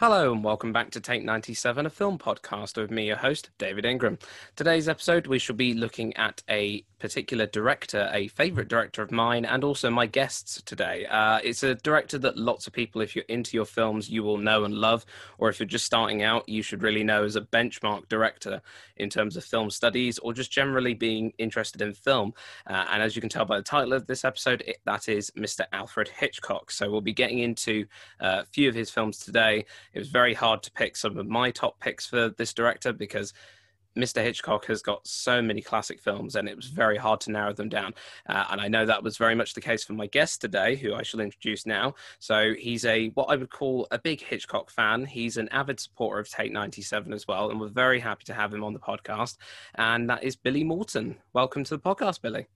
Hello and welcome back to Take 97, a film podcast with me, your host, David Ingram. Today's episode, we shall be looking at a particular director, a favorite director of mine, and also my guests today. Uh, it's a director that lots of people, if you're into your films, you will know and love, or if you're just starting out, you should really know as a benchmark director in terms of film studies or just generally being interested in film. Uh, and as you can tell by the title of this episode, it, that is Mr. Alfred Hitchcock. So we'll be getting into uh, a few of his films today it was very hard to pick some of my top picks for this director because Mr. Hitchcock has got so many classic films, and it was very hard to narrow them down. Uh, and I know that was very much the case for my guest today, who I shall introduce now. So he's a what I would call a big Hitchcock fan. He's an avid supporter of Take 97 as well, and we're very happy to have him on the podcast. And that is Billy Morton. Welcome to the podcast, Billy.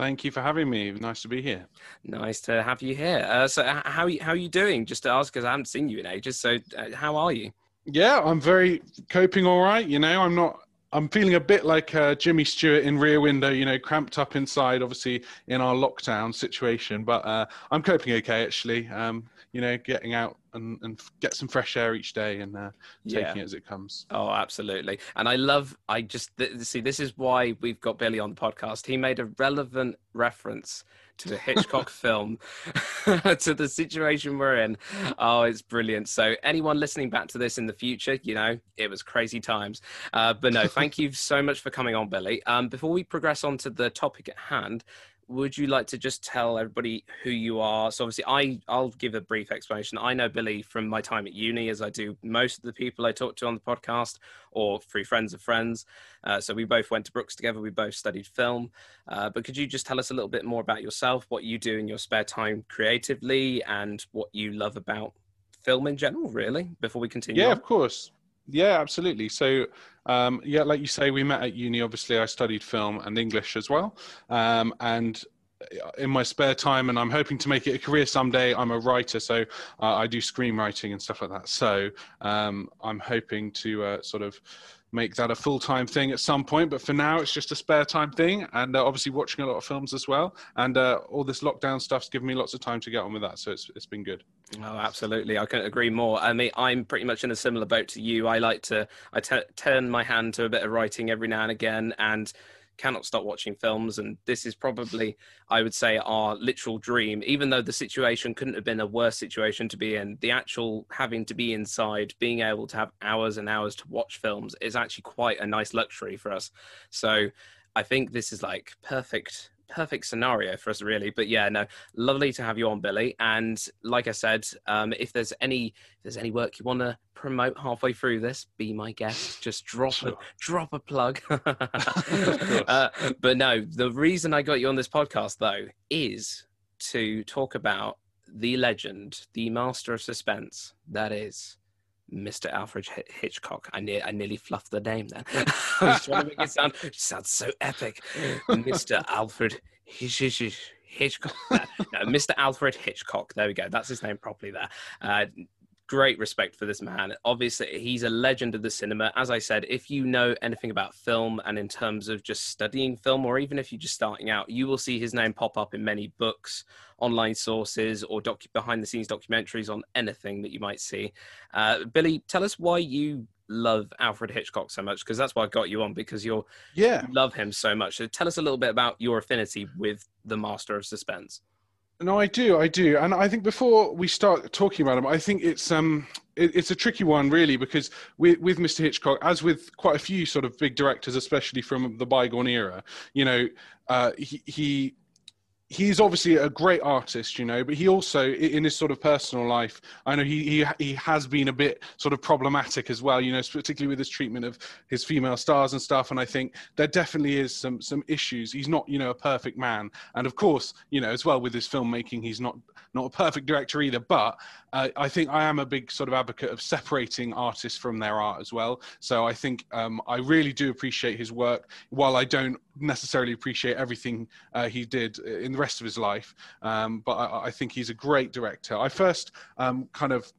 Thank you for having me. Nice to be here. Nice to have you here. Uh, so, how how are you doing? Just to ask, because I haven't seen you in ages. So, uh, how are you? Yeah, I'm very coping all right. You know, I'm not. I'm feeling a bit like uh, Jimmy Stewart in Rear Window. You know, cramped up inside, obviously in our lockdown situation. But uh, I'm coping okay, actually. Um, you know, getting out and, and get some fresh air each day and uh, taking yeah. it as it comes. Oh, absolutely. And I love, I just th- see, this is why we've got Billy on the podcast. He made a relevant reference to the Hitchcock film, to the situation we're in. Oh, it's brilliant. So, anyone listening back to this in the future, you know, it was crazy times. Uh, but no, thank you so much for coming on, Billy. Um, before we progress on to the topic at hand, would you like to just tell everybody who you are? So obviously, I I'll give a brief explanation. I know Billy from my time at uni, as I do most of the people I talk to on the podcast, or through friends of friends. Uh, so we both went to Brookes together. We both studied film. Uh, but could you just tell us a little bit more about yourself, what you do in your spare time creatively, and what you love about film in general, really? Before we continue. Yeah, on? of course. Yeah, absolutely. So, um, yeah, like you say, we met at uni. Obviously, I studied film and English as well. Um, and in my spare time, and I'm hoping to make it a career someday. I'm a writer, so uh, I do screenwriting and stuff like that. So um, I'm hoping to uh, sort of make that a full time thing at some point. But for now, it's just a spare time thing, and uh, obviously watching a lot of films as well. And uh, all this lockdown stuff's given me lots of time to get on with that, so it's it's been good. Oh, absolutely! I couldn't agree more. I mean, I'm pretty much in a similar boat to you. I like to I t- turn my hand to a bit of writing every now and again, and cannot stop watching films and this is probably i would say our literal dream even though the situation couldn't have been a worse situation to be in. The actual having to be inside being able to have hours and hours to watch films is actually quite a nice luxury for us. So i think this is like perfect perfect scenario for us really. But yeah no lovely to have you on billy. And like i said um, if there's any if there's any work you want to promote halfway through this be my guest. Just drop sure. a drop a plug. Uh, but no the reason i got you on this podcast though is to talk about the legend the master of suspense that is Mr. Alfred Hitchcock. I, ne- I nearly fluffed the name then. I was trying to make it sound it sounds so epic. Mr. Alfred Hitchcock. no, Mr. Alfred Hitchcock. There we go. That's his name properly there. Uh, great respect for this man. Obviously, he's a legend of the cinema. As I said, if you know anything about film and in terms of just studying film, or even if you're just starting out, you will see his name pop up in many books, online sources, or docu- behind the scenes documentaries on anything that you might see. Uh, Billy, tell us why you love Alfred Hitchcock so much because that's why I got you on because you're yeah you love him so much. So tell us a little bit about your affinity with the master of suspense. No, I do, I do, and I think before we start talking about him, I think it's um, it, it's a tricky one really because with with Mr. Hitchcock, as with quite a few sort of big directors, especially from the bygone era, you know, uh, he, he he's obviously a great artist, you know, but he also, in his sort of personal life, I know he, he he has been a bit sort of problematic as well, you know, particularly with his treatment of his female stars and stuff. And I think there definitely is some some issues. He's not, you know, a perfect man, and of course, you know, as well with his filmmaking, he's not not a perfect director either. But uh, I think I am a big sort of advocate of separating artists from their art as well. So I think um, I really do appreciate his work, while I don't necessarily appreciate everything uh, he did in the rest of his life. Um, but I, I, think he's a great director. I first um, kind of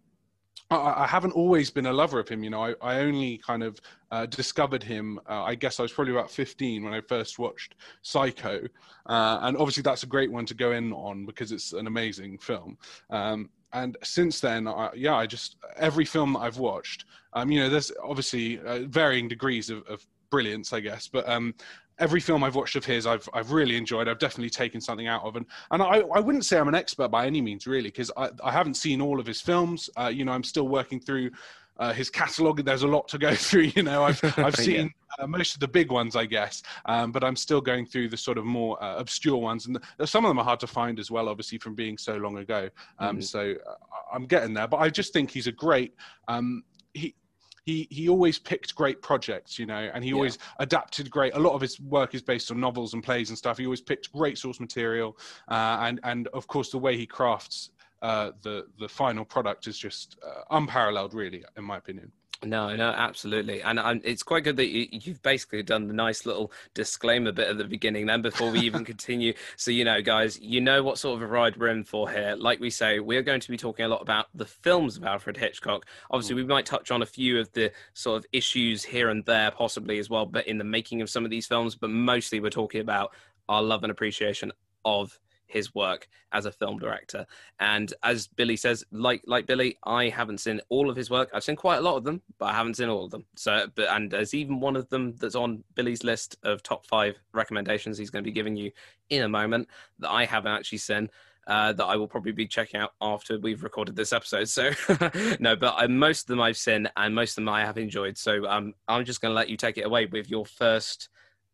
I, haven't always been a lover of him. You know, I, I only kind of uh, discovered him. Uh, I guess I was probably about 15 when I first watched Psycho, uh, and obviously that's a great one to go in on because it's an amazing film. Um, and since then, I, yeah, I just every film that I've watched, um, you know, there's obviously uh, varying degrees of, of brilliance, I guess, but um, every film I've watched of his, I've I've really enjoyed. I've definitely taken something out of, and and I, I wouldn't say I'm an expert by any means, really, because I, I haven't seen all of his films. Uh, you know, I'm still working through uh, his catalog. There's a lot to go through. You know, I've I've seen yeah. uh, most of the big ones, I guess, um, but I'm still going through the sort of more uh, obscure ones, and the, some of them are hard to find as well, obviously from being so long ago. Um, mm-hmm. So uh, I'm getting there, but I just think he's a great. Um, he he he always picked great projects, you know, and he yeah. always adapted great. A lot of his work is based on novels and plays and stuff. He always picked great source material, uh, and and of course the way he crafts uh, the the final product is just uh, unparalleled, really, in my opinion. No, no, absolutely, and um, it's quite good that you, have basically done the nice little disclaimer bit at the beginning, then before we even continue. So you know, guys, you know what sort of a ride we're in for here. Like we say, we're going to be talking a lot about the films of Alfred Hitchcock. Obviously, we might touch on a few of the sort of issues here and there, possibly as well, but in the making of some of these films. But mostly, we're talking about our love and appreciation of his work as a film director. And as Billy says, like like Billy, I haven't seen all of his work. I've seen quite a lot of them, but I haven't seen all of them. So, but and there's even one of them that's on Billy's list of top five recommendations he's going to be giving you in a moment that I haven't actually seen. Uh, that I will probably be checking out after we've recorded this episode. So, no, but uh, most of them I've seen and most of them I have enjoyed. So, um, I'm just going to let you take it away with your first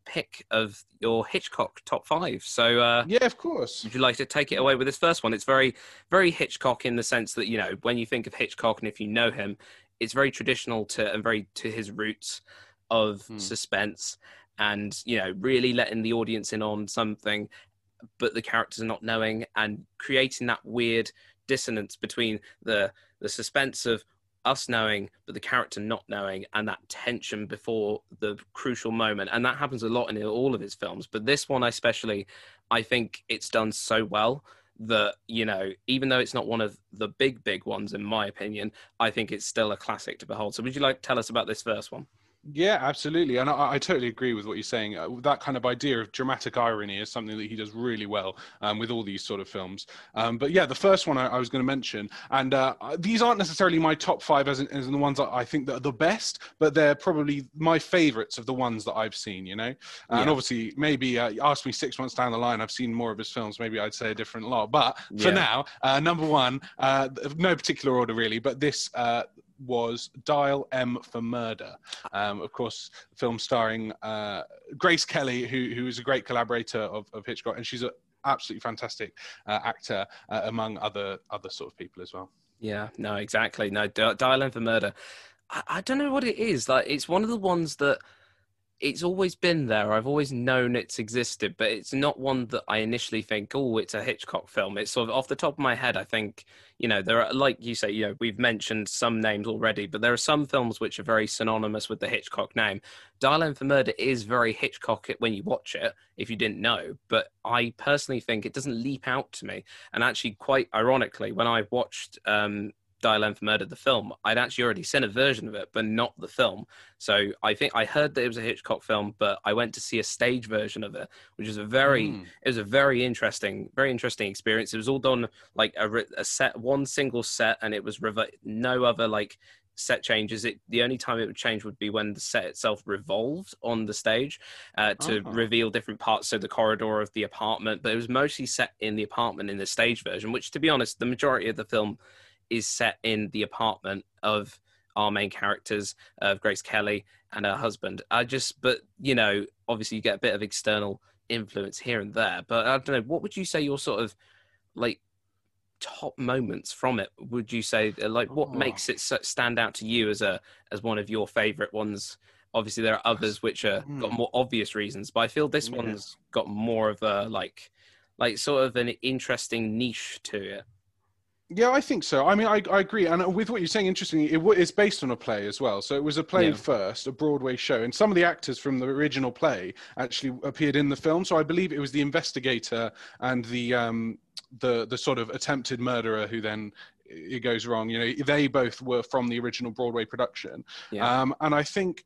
pick of your Hitchcock top five. So uh, yeah, of course. Would you like to take it away with this first one? It's very, very Hitchcock in the sense that you know when you think of Hitchcock and if you know him, it's very traditional to and very to his roots of hmm. suspense and you know really letting the audience in on something, but the characters are not knowing and creating that weird dissonance between the the suspense of us knowing but the character not knowing and that tension before the crucial moment. And that happens a lot in all of his films. But this one especially i think it's done so well that you know even though it's not one of the big big ones in my opinion i think it's still a classic to behold. So would you like to tell us about this first one yeah, absolutely, and I, I, totally agree with what you're saying. Uh, that kind of idea of dramatic irony is something that he does really well um, with all these sort of films. Um, but yeah, the first one I, I was going to mention, and uh, these aren't necessarily my top five as in, as in the ones that I think that are the best, but they're probably my favorites of the ones that I've seen. You know, yeah. and obviously maybe uh, ask me six months down the line, I've seen more of his films. Maybe I'd say a different lot. But for yeah. now, uh, number one, uh, no particular order really, but this uh, was Dial M for Murder. Um, of course, film starring uh, Grace Kelly, who who is a great collaborator of, of Hitchcock, and she's an absolutely fantastic uh, actor, uh, among other other sort of people as well. Yeah, no, exactly. No, Dial M for Murder. I, I don't know what it is. Like, it's one of the ones that it's always been there. I've always known it's existed, but it's not one that I initially think, oh, it's a Hitchcock film. It's sort of off the top of my head. I think, you know, there are, like you say, you know, we've mentioned some names already, but there are some films which are very synonymous with the Hitchcock name. Dial for Murder is very Hitchcock when you watch it, if you didn't know, but I personally think it doesn't leap out to me. And actually, quite ironically, when I watched um, Dial M for Murder, the film, I'd actually already seen a version of it, but not the film. So I think I heard that it was a Hitchcock film, but I went to see a stage version of it, which is a very, mm. it was a very interesting, very interesting experience. It was all done like a, a set, one single set, and it was rev- no other like set changes. It the only time it would change would be when the set itself revolved on the stage uh, to uh-huh. reveal different parts of the corridor of the apartment. But it was mostly set in the apartment in the stage version, which, to be honest, the majority of the film is set in the apartment of our main characters of Grace Kelly and her husband. I just, but you know, obviously you get a bit of external influence here and there. But I don't know, what would you say your sort of like top moments from it? Would you say uh, like what oh. makes it stand out to you as a as one of your favorite ones? Obviously, there are others which are mm. got more obvious reasons, but I feel this yeah. one's got more of a like like sort of an interesting niche to it. Yeah, I think so. I mean, I, I agree. And with what you're saying, interestingly, it is based on a play as well. So it was a play yeah. first, a Broadway show. And some of the actors from the original play actually appeared in the film. So I believe it was the investigator and the, um, the, the sort of attempted murderer who then it goes wrong. You know, they both were from the original Broadway production. Yeah. Um, and I think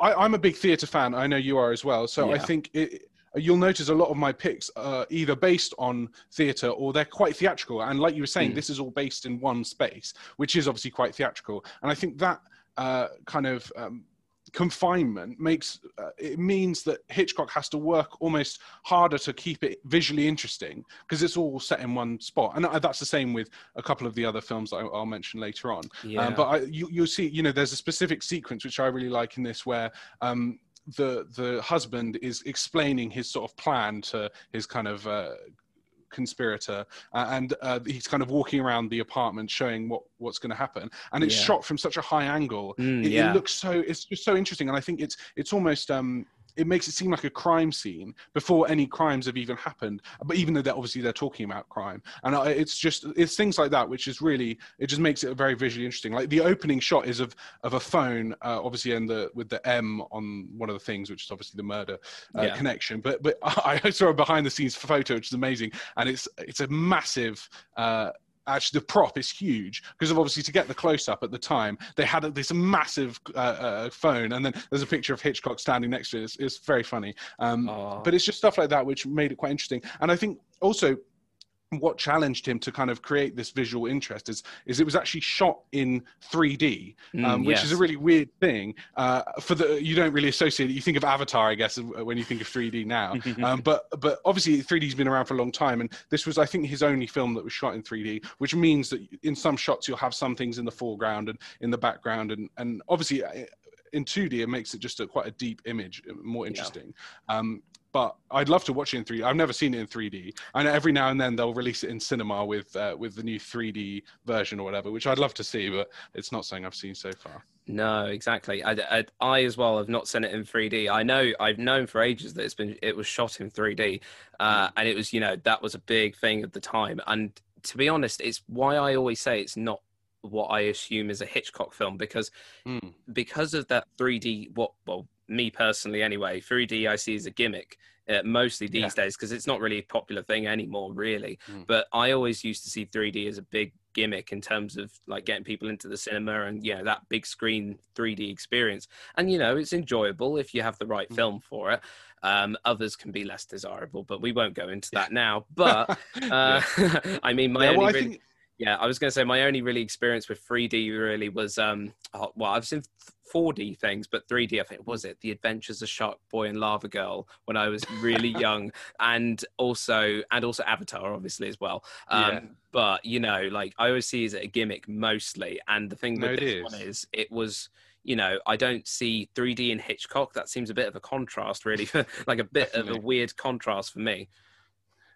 I, am a big theatre fan. I know you are as well. So yeah. I think it, you'll notice a lot of my picks are either based on theatre or they're quite theatrical. And like you were saying, Mm. this is all based in one space, which is obviously quite theatrical. And I think that uh, kind of um, confinement makes uh, it means that Hitchcock has to work almost harder to keep it visually interesting because it's all set in one spot. And that's the same with a couple of the other films that I'll mention later on. Yeah. Um, but I, you, you'll see, you know, there's a specific sequence which I really like in this where um, the the husband is explaining his sort of plan to his kind of uh, conspirator, uh, and uh, he's kind of walking around the apartment showing what what's going to happen, and it's Yeah. shot from such a high angle. Mm, It, yeah. it looks so it's just so interesting, and I think it's it's almost um, it makes it seem like a crime scene before any crimes have even happened. But even though they're obviously they're talking about crime, and it's just it's things like that which is really it just makes it very visually interesting. Like the opening shot is of of a phone, uh, obviously, and the with the M on one of the things, which is obviously the murder uh, Yeah. connection. But but I saw a behind the scenes photo, which is amazing, and it's it's a massive. Uh, Actually, the prop is huge because of obviously to get the close up at the time, they had this massive uh, uh, phone, and then there's a picture of Hitchcock standing next to it. It's, it's very funny. Um, but it's just stuff like that which made it quite interesting and i think also what challenged him to kind of create this visual interest is is it was actually shot in 3D, Mm, um, which is a really weird thing. Uh, for the you don't really associate it. You think of Avatar, I guess, when you think of 3D now. um, but but obviously 3D's been around for a long time, and this was I think his only film that was shot in 3D, which means that in some shots you'll have some things in the foreground and in the background, and and obviously. uh, In 2D, it makes it just a, quite a deep image, uh, more interesting. Um, but I'd love to watch it in 3D. I've never seen it in 3D. I know every now and then they'll release it in cinema with uh, with the new 3D version or whatever, which I'd love to see, but it's not something I've seen so far. No, exactly. I, I, I as well have not seen it in 3D. I know I've known for ages that it's been it was shot in 3D, uh, and it was you know that was a big thing at the time. And to be honest, it's why I always say it's not what I assume is a Hitchcock film because Mm. because of that 3D. What well, me personally anyway, 3D I see as a gimmick. Uh, mostly these Yeah. days because it's not really a popular thing anymore really Mm. but i always used to see 3d as a big gimmick in terms of like getting people into the cinema and you know that big screen 3d experience and you know it's enjoyable if you have the right Mm. film for it um, others can be less desirable but we won't go into that now but uh, i mean my yeah, only well, really, think yeah i was going to say my only really experience with 3d really was um well i've seen 4d things but 3d i think was it? The adventures of shark boy and lava girl when i was really young and also and also avatar obviously as well. Um Yeah. but you know like i always see it as a gimmick mostly and the thing with No, this one is. is it was you know i don't see 3d in hitchcock. That seems a bit of a contrast really like a bit of a weird contrast for me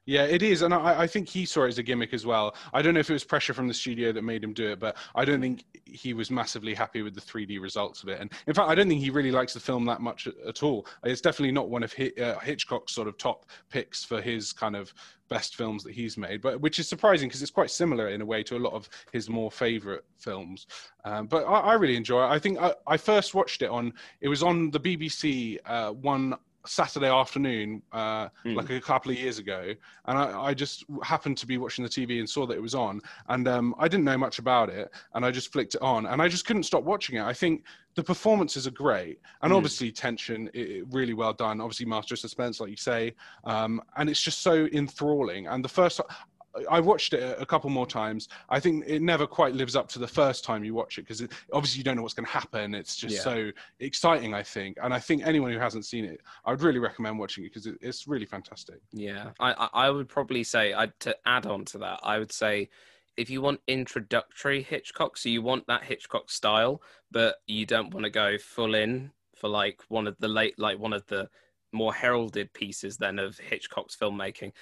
Yeah, it is, and I, I think he saw it as a gimmick as well. I don't know if it was pressure from the studio that made him do it, but I don't think he was massively happy with the 3D results of it. And in fact, I don't think he really likes the film that much at, all. It's definitely not one of uh, Hitchcock's sort of top picks for his kind of best films that he's made, but which is surprising because it's quite similar in a way to a lot of his more favorite films. Um, but I, I really enjoy it. I think I, I first watched it on it was on the BBC uh, one Saturday afternoon, uh, Hmm. like a couple of years ago, and I, I just happened to be watching the TV and saw that it was on, and um, I didn't know much about it, and I just flicked it on, and I just couldn't stop watching it. I think the performances are great, and Mm. obviously tension, it, it really well done. Obviously, master of suspense, like you say, um, and it's just so enthralling. And the first. I watched it a couple more times. I think it never quite lives up to the first time you watch it because obviously you don't know what's going to happen. It's just Yeah. so exciting, I think. And I think anyone who hasn't seen it, I would really recommend watching it because it, it's really fantastic. Yeah, I, I would probably say I to add on to that, I would say if you want introductory Hitchcock, so you want that Hitchcock style, but you don't want to go full in for like one of the late, like one of the more heralded pieces then of Hitchcock's filmmaking.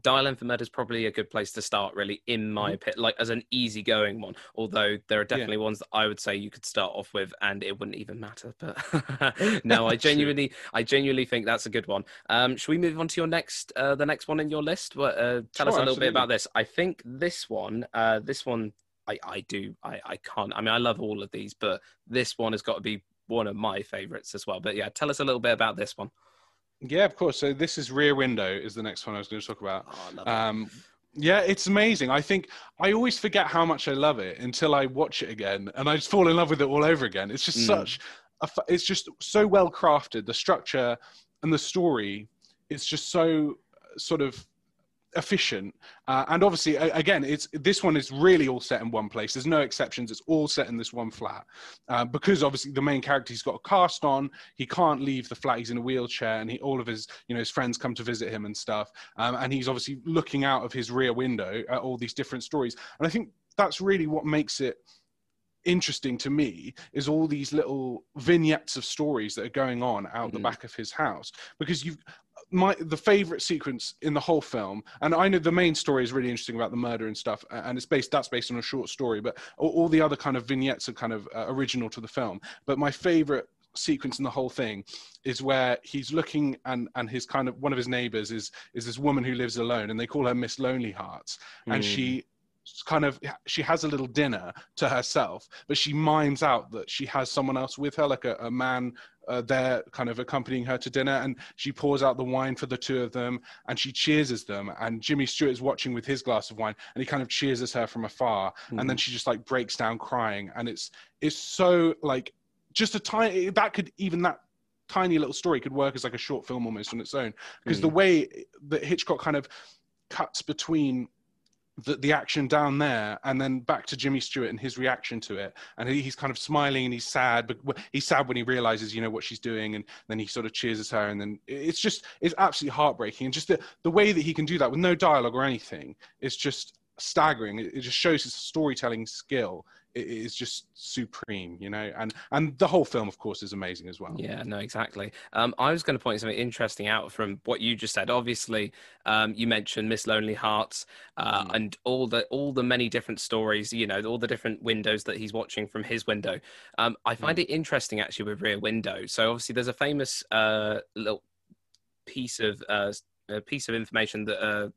Dial M for Murder is probably a good place to start, really, in my Mhm. opinion, like as an easygoing one. Although there are definitely ones that I would say you could start off with, and it wouldn't even matter. But no, I genuinely, I genuinely think that's a good one. Um, should we move on to your next, uh, the next one in your list? Uh, tell us a Sure, little bit about this. I think this one, uh, this one, I, I do, I, I can't. I mean, I love all of these, but this one has got to be one of my favorites as well. But yeah, tell us a little bit about this one. Yeah, of course. So this is Rear Window is the next one I was going to talk about. Oh, I love it. Um, yeah, it's amazing. I think I always forget how much I love it until I watch it again, and I just fall in love with it all over again. It's just Mm. such, a, it's just so well crafted. The structure and the story it's just so sort of efficient. Uh, and obviously again it's this one is really all set in one place. There's no exceptions. It's all set in this one flat. Uh, because obviously the main character he's got a cast on he can't leave the flat. He's in a wheelchair and he all of his you know his friends come to visit him and stuff. Um, and he's obviously looking out of his rear window at all these different stories. And i think that's really what makes it interesting to me is all these little vignettes of stories that are going on out mm-hmm. the back of his house. Because you've my the favorite sequence in the whole film and i know the main story is really interesting about the murder and stuff and it's based that's based on a short story but all, all the other kind of vignettes are kind of uh, original to the film but my favorite sequence in the whole thing is where he's looking and and his kind of one of his neighbors is is this woman who lives alone and they call her miss lonely hearts and mm. she kind of she has a little dinner to herself but she mimes out that she has someone else with her like a, a man uh, there kind of accompanying her to dinner and she pours out the wine for the two of them and she cheerses them and jimmy stewart is watching with his glass of wine and he kind of cheerses her from afar mm. and then hmm. she just like breaks down crying and it's it's so like just a tiny that could even that tiny little story could work as like a short film almost on its own because mm. the way that hitchcock kind of cuts between the, the action down there and then back to Jimmy Stewart and his reaction to it. And he, he's kind of smiling and he's sad, but he's sad when he realizes, you know, what she's doing. And then he sort of cheers her. And then it's just, it's absolutely heartbreaking. And just the, the way that he can do that with no dialogue or anything is just staggering. It, it just shows his storytelling skill is just supreme, you know, and and the whole film, of course, is amazing as well. Yeah, no, exactly. Um, I was going to point something interesting out from what you just said. Obviously, um, you mentioned Miss Lonely Hearts uh, mm. and all the all the many different stories, you know, all the different windows that he's watching from his window. Um, I find mm. it interesting actually with Rear Window. So obviously, there's a famous uh, little piece of uh, a piece of information that uh,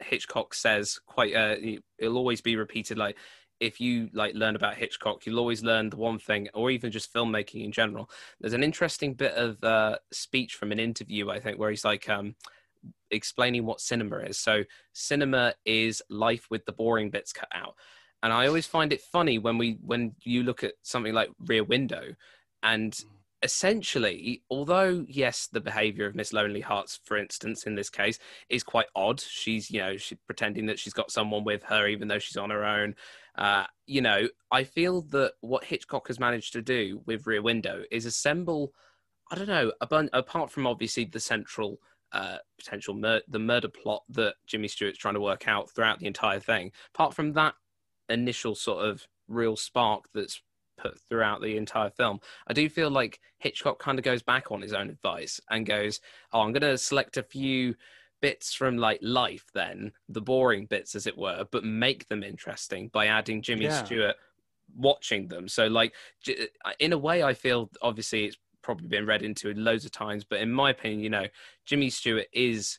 Hitchcock says quite uh, it'll always be repeated like if you like learn about Hitchcock, you'll always learn the one thing, or even just filmmaking in general. There's an interesting bit of uh, speech from an interview, I think, where he's like um, explaining what cinema is. So, cinema is life with the boring bits cut out. And I always find it funny when we when you look at something like Rear Window, and essentially, although yes, the behavior of Miss Lonely Hearts, for instance, in this case, is quite odd. She's you know she's pretending that she's got someone with her, even though she's on her own. Uh, you know, I feel that what Hitchcock has managed to do with Rear Window is assemble, I don't know, bun- apart from obviously the central uh, potential mur- the murder plot that Jimmy Stewart's trying to work out throughout the entire thing. Apart from that initial sort of real spark that's put throughout the entire film, I do feel like Hitchcock kind of goes back on his own advice and goes, "Oh, I'm going to select a few." Bits from like life then the boring bits as it were but make them interesting by adding jimmy yeah. stewart watching them. So like uh, in a way i feel obviously it's probably been read into loads of times but in my opinion you know jimmy stewart is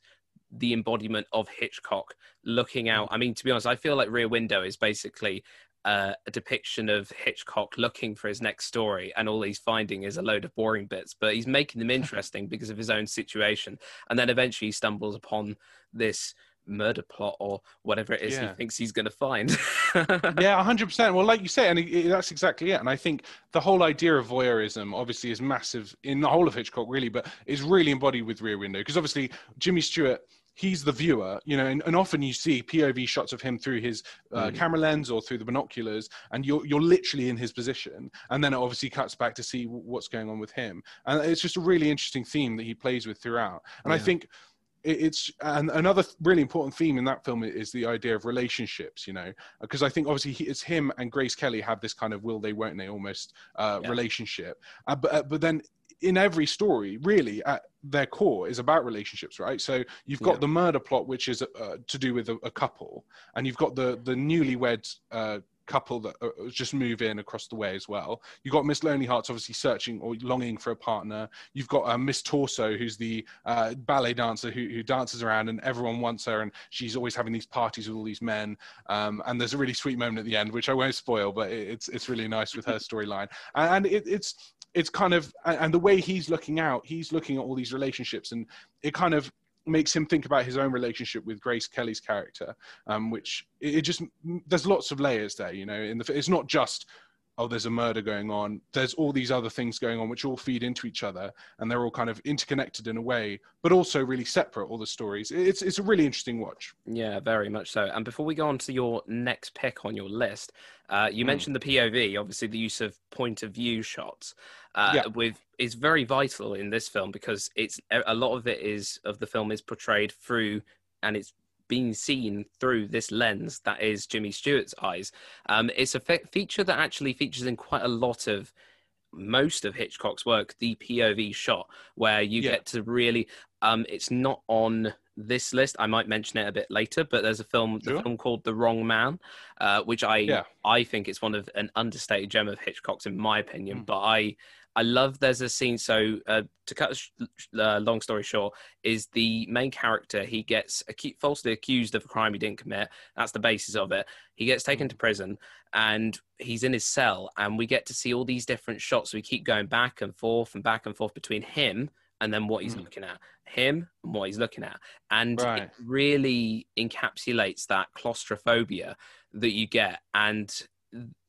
the embodiment of hitchcock looking out. Mm. I mean to be honest i feel like rear window is basically uh, a depiction of Hitchcock looking for his next story, and all he's finding is a load of boring bits, but he's making them interesting because of his own situation. And then eventually he stumbles upon this murder plot or whatever it is yeah. he thinks he's going to find. yeah, 100%. Well, like you say, and it, that's exactly it. And I think the whole idea of voyeurism obviously is massive in the whole of Hitchcock, really, but is really embodied with Rear Window because obviously Jimmy Stewart he's the viewer, you know, and, and, often you see POV shots of him through his uh, mm. camera lens or through the binoculars, and you're you're literally in his position, and then it obviously cuts back to see what's going on with him, and it's just a really interesting theme that he plays with throughout, and yeah. I think it's and another really important theme in that film is the idea of relationships you know because i think obviously it's him and grace kelly have this kind of will they won't they almost uh, yeah. relationship uh, but uh, but then in every story, really, at their core, is about relationships, right? So you've got yeah. the murder plot, which is uh, to do with a, a, couple, and you've got the the newlywed uh, couple that uh, just move in across the way as well. You've got Miss Lonely Hearts obviously searching or longing for a partner. You've got uh, Miss Torso, who's the uh, ballet dancer who, who dances around and everyone wants her, and she's always having these parties with all these men. Um, and there's a really sweet moment at the end, which I won't spoil, but it, it's it's really nice with her storyline. And, and it, it's it's kind of and the way he's looking out he's looking at all these relationships and it kind of makes him think about his own relationship with grace kelly's character um, which it, just there's lots of layers there you know in the it's not just oh, there's a murder going on. There's all these other things going on which all feed into each other, and they're all kind of interconnected in a way, but also really separate. All the stories. It's it's a really interesting watch. Yeah, very much so. And before we go on to your next pick on your list, uh, you mm. mentioned the POV, obviously the use of point of view shots. Uh, yeah. with is very vital in this film because it's a lot of it is of the film is portrayed through and it's being seen through this lens that is Jimmy Stewart's eyes. Um, it's a fe- feature that actually features in quite a lot of most of Hitchcock's work, the POV shot, where you yeah. get to really. Um, it's not on this list. I might mention it a bit later, but there's a film, sure. the film called The Wrong Man, uh, which I yeah. I think it's one of an understated gem of Hitchcock's, in my opinion. Mm. But I I love there's a scene. So uh, to cut a uh, long story short, is the main character he gets acu- falsely accused of a crime he didn't commit. That's the basis of it. He gets taken to prison and he's in his cell, and we get to see all these different shots. We keep going back and forth and back and forth between him and then what he's mm. looking at, him and what he's looking at, and right. it really encapsulates that claustrophobia that you get and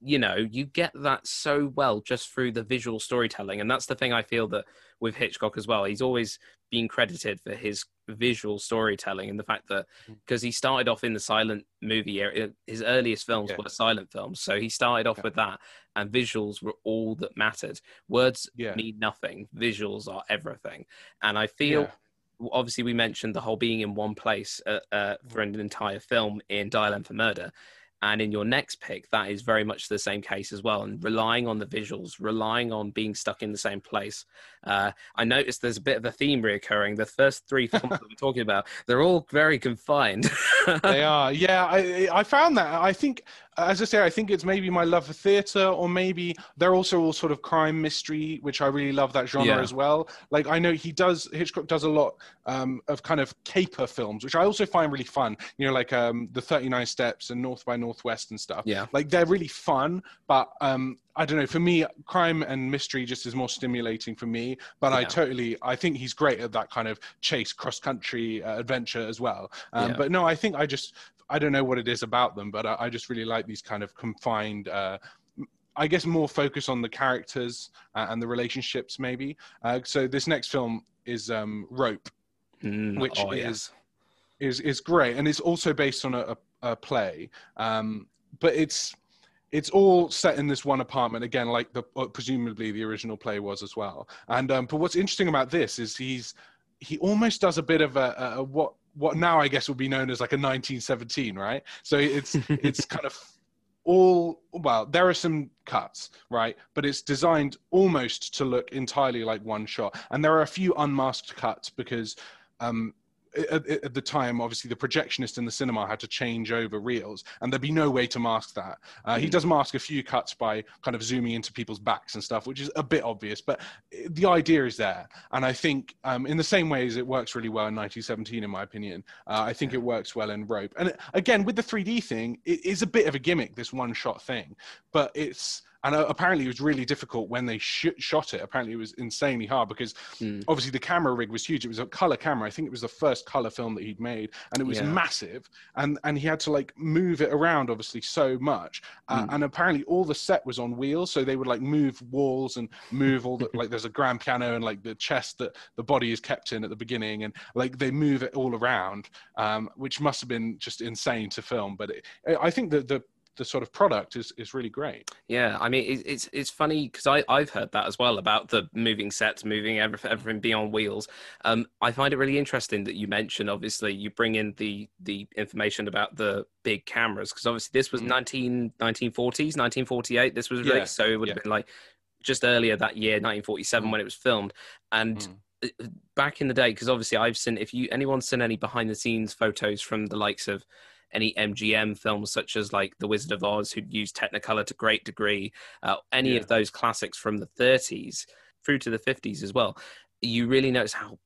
you know you get that so well just through the visual storytelling. And that's the thing i feel that with hitchcock as well. He's always been credited for his visual storytelling and the fact that because mm. he started off in the silent movie area his earliest films yeah. were silent films. So he started off yeah. with that and visuals were all that mattered. Words yeah. mean nothing. Visuals are everything. And i feel obviously we mentioned the whole being in one place uh, uh, for an entire film in dial m for murder and in your next pick, that is very much the same case as well. And relying on the visuals, relying on being stuck in the same place. Uh, I noticed there's a bit of a theme reoccurring. The first three films that we're talking about, they're all very confined. they are. Yeah, I, I found that. I think as I say, I think it's maybe my love for theatre, or maybe they're also all sort of crime mystery, which I really love that genre yeah. as well. Like I know he does Hitchcock does a lot um, of kind of caper films, which I also find really fun. You know, like um, the Thirty Nine Steps and North by Northwest and stuff. Yeah, like they're really fun, but um, I don't know. For me, crime and mystery just is more stimulating for me. But yeah. I totally, I think he's great at that kind of chase, cross country uh, adventure as well. Um, yeah. But no, I think I just I don't know what it is about them, but I, I just really like these kind of confined. Uh, I guess more focus on the characters uh, and the relationships, maybe. Uh, so this next film is um, Rope, mm, which oh, is yeah. is is great, and it's also based on a, a, play. Um, but it's it's all set in this one apartment again, like the uh, presumably the original play was as well. And um, but what's interesting about this is he's he almost does a bit of a, a, a what what now I guess would be known as like a 1917, right? So it's it's kind of all well there are some cuts right but it's designed almost to look entirely like one shot and there are a few unmasked cuts because um, at, at, the time, obviously, the projectionist in the cinema had to change over reels, and there'd be no way to mask that. Uh, mm. He hmm. does mask a few cuts by kind of zooming into people's backs and stuff, which is a bit obvious, but the idea is there. And I think, um, in the same way as it works really well in 1917, in my opinion, uh, I think it works well in Rope. And again, with the 3D thing, it is a bit of a gimmick, this one shot thing, but it's and uh, apparently it was really difficult when they sh- shot it apparently it was insanely hard because mm. obviously the camera rig was huge it was a color camera i think it was the first color film that he'd made and it was yeah. massive and and he had to like move it around obviously so much uh, mm. and apparently all the set was on wheels so they would like move walls and move all the like there's a grand piano and like the chest that the body is kept in at the beginning and like they move it all around um, which must have been just insane to film but it, i think that the the sort of product is is really great. Yeah, I mean it, it's it's funny because I I've heard that as well about the moving sets, moving everything, everything beyond wheels. Um, I find it really interesting that you mention. obviously you bring in the the information about the big cameras because obviously this was mm. 19 1940s 1948 this was released yeah. so it would have yeah. been like just earlier that year 1947 mm. when it was filmed and. Mm back in the day because obviously i've seen if you anyone's seen any behind the scenes photos from the likes of any MGM films such as like The Wizard of Oz, who'd used Technicolor to great degree, uh, any yeah. of those classics from the 30s through to the 50s as well, you really notice how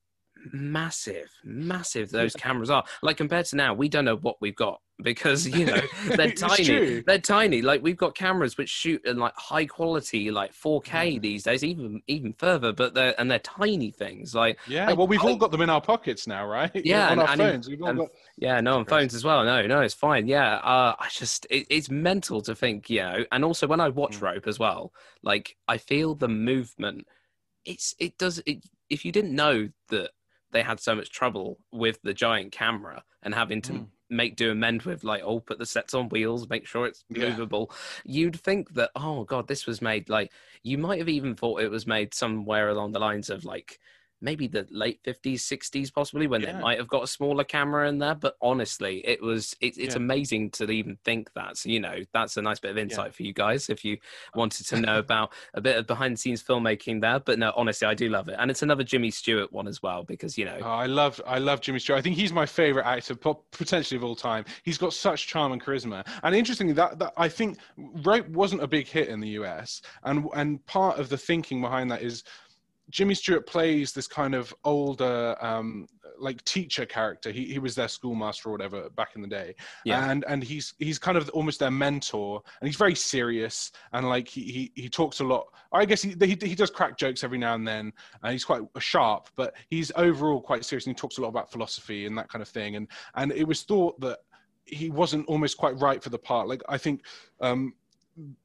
massive, massive those cameras are. Like compared to now, we don't know what we've got because you know they're tiny. true. They're tiny. Like we've got cameras which shoot in like high quality, like 4K these days, even even further. But they're and they're tiny things. Like Yeah, I- well, we've I- all got them in our pockets now, right? Yeah, on and- our and phones. All and- got. Yeah, no, on phones as well. No, no, it's fine. Yeah, uh, I just it, it's mental to think, you know, and also when I watch Mm. Rope as well, like I feel the movement. It's it does it. If you didn't know that they had so much trouble with the giant camera and having to Mm. make do amend with like oh put the sets on wheels make sure it's Yeah. movable you'd think that oh god this was made like you might have even thought it was made somewhere along the lines of like maybe the late 50s 60s possibly when Yeah. they might have got a smaller camera in there but honestly it was it, it's Yeah. amazing to even think that so you know that's a nice bit of insight for you guys if you wanted to know about a bit of behind the scenes filmmaking there but no honestly i do love it and it's another jimmy stewart one as well because you know Oh, I love, I love Jimmy Stewart. I think he's my favorite actor, potentially of all time. He's got such charm and charisma. And interestingly, that, that I think Rope wasn't a big hit in the US, and and part of the thinking behind that is Jimmy Stewart plays this kind of older, um, like teacher character. He he was their schoolmaster or whatever back in the day, Yeah. and and he's he's kind of almost their mentor, and he's very serious and like he he, he talks a lot. I guess he, he he does crack jokes every now and then, and he's quite sharp, but he's overall quite serious, and he talks a lot about philosophy and that kind of thing. And and it was thought that he wasn't almost quite right for the part. Like I think. Um,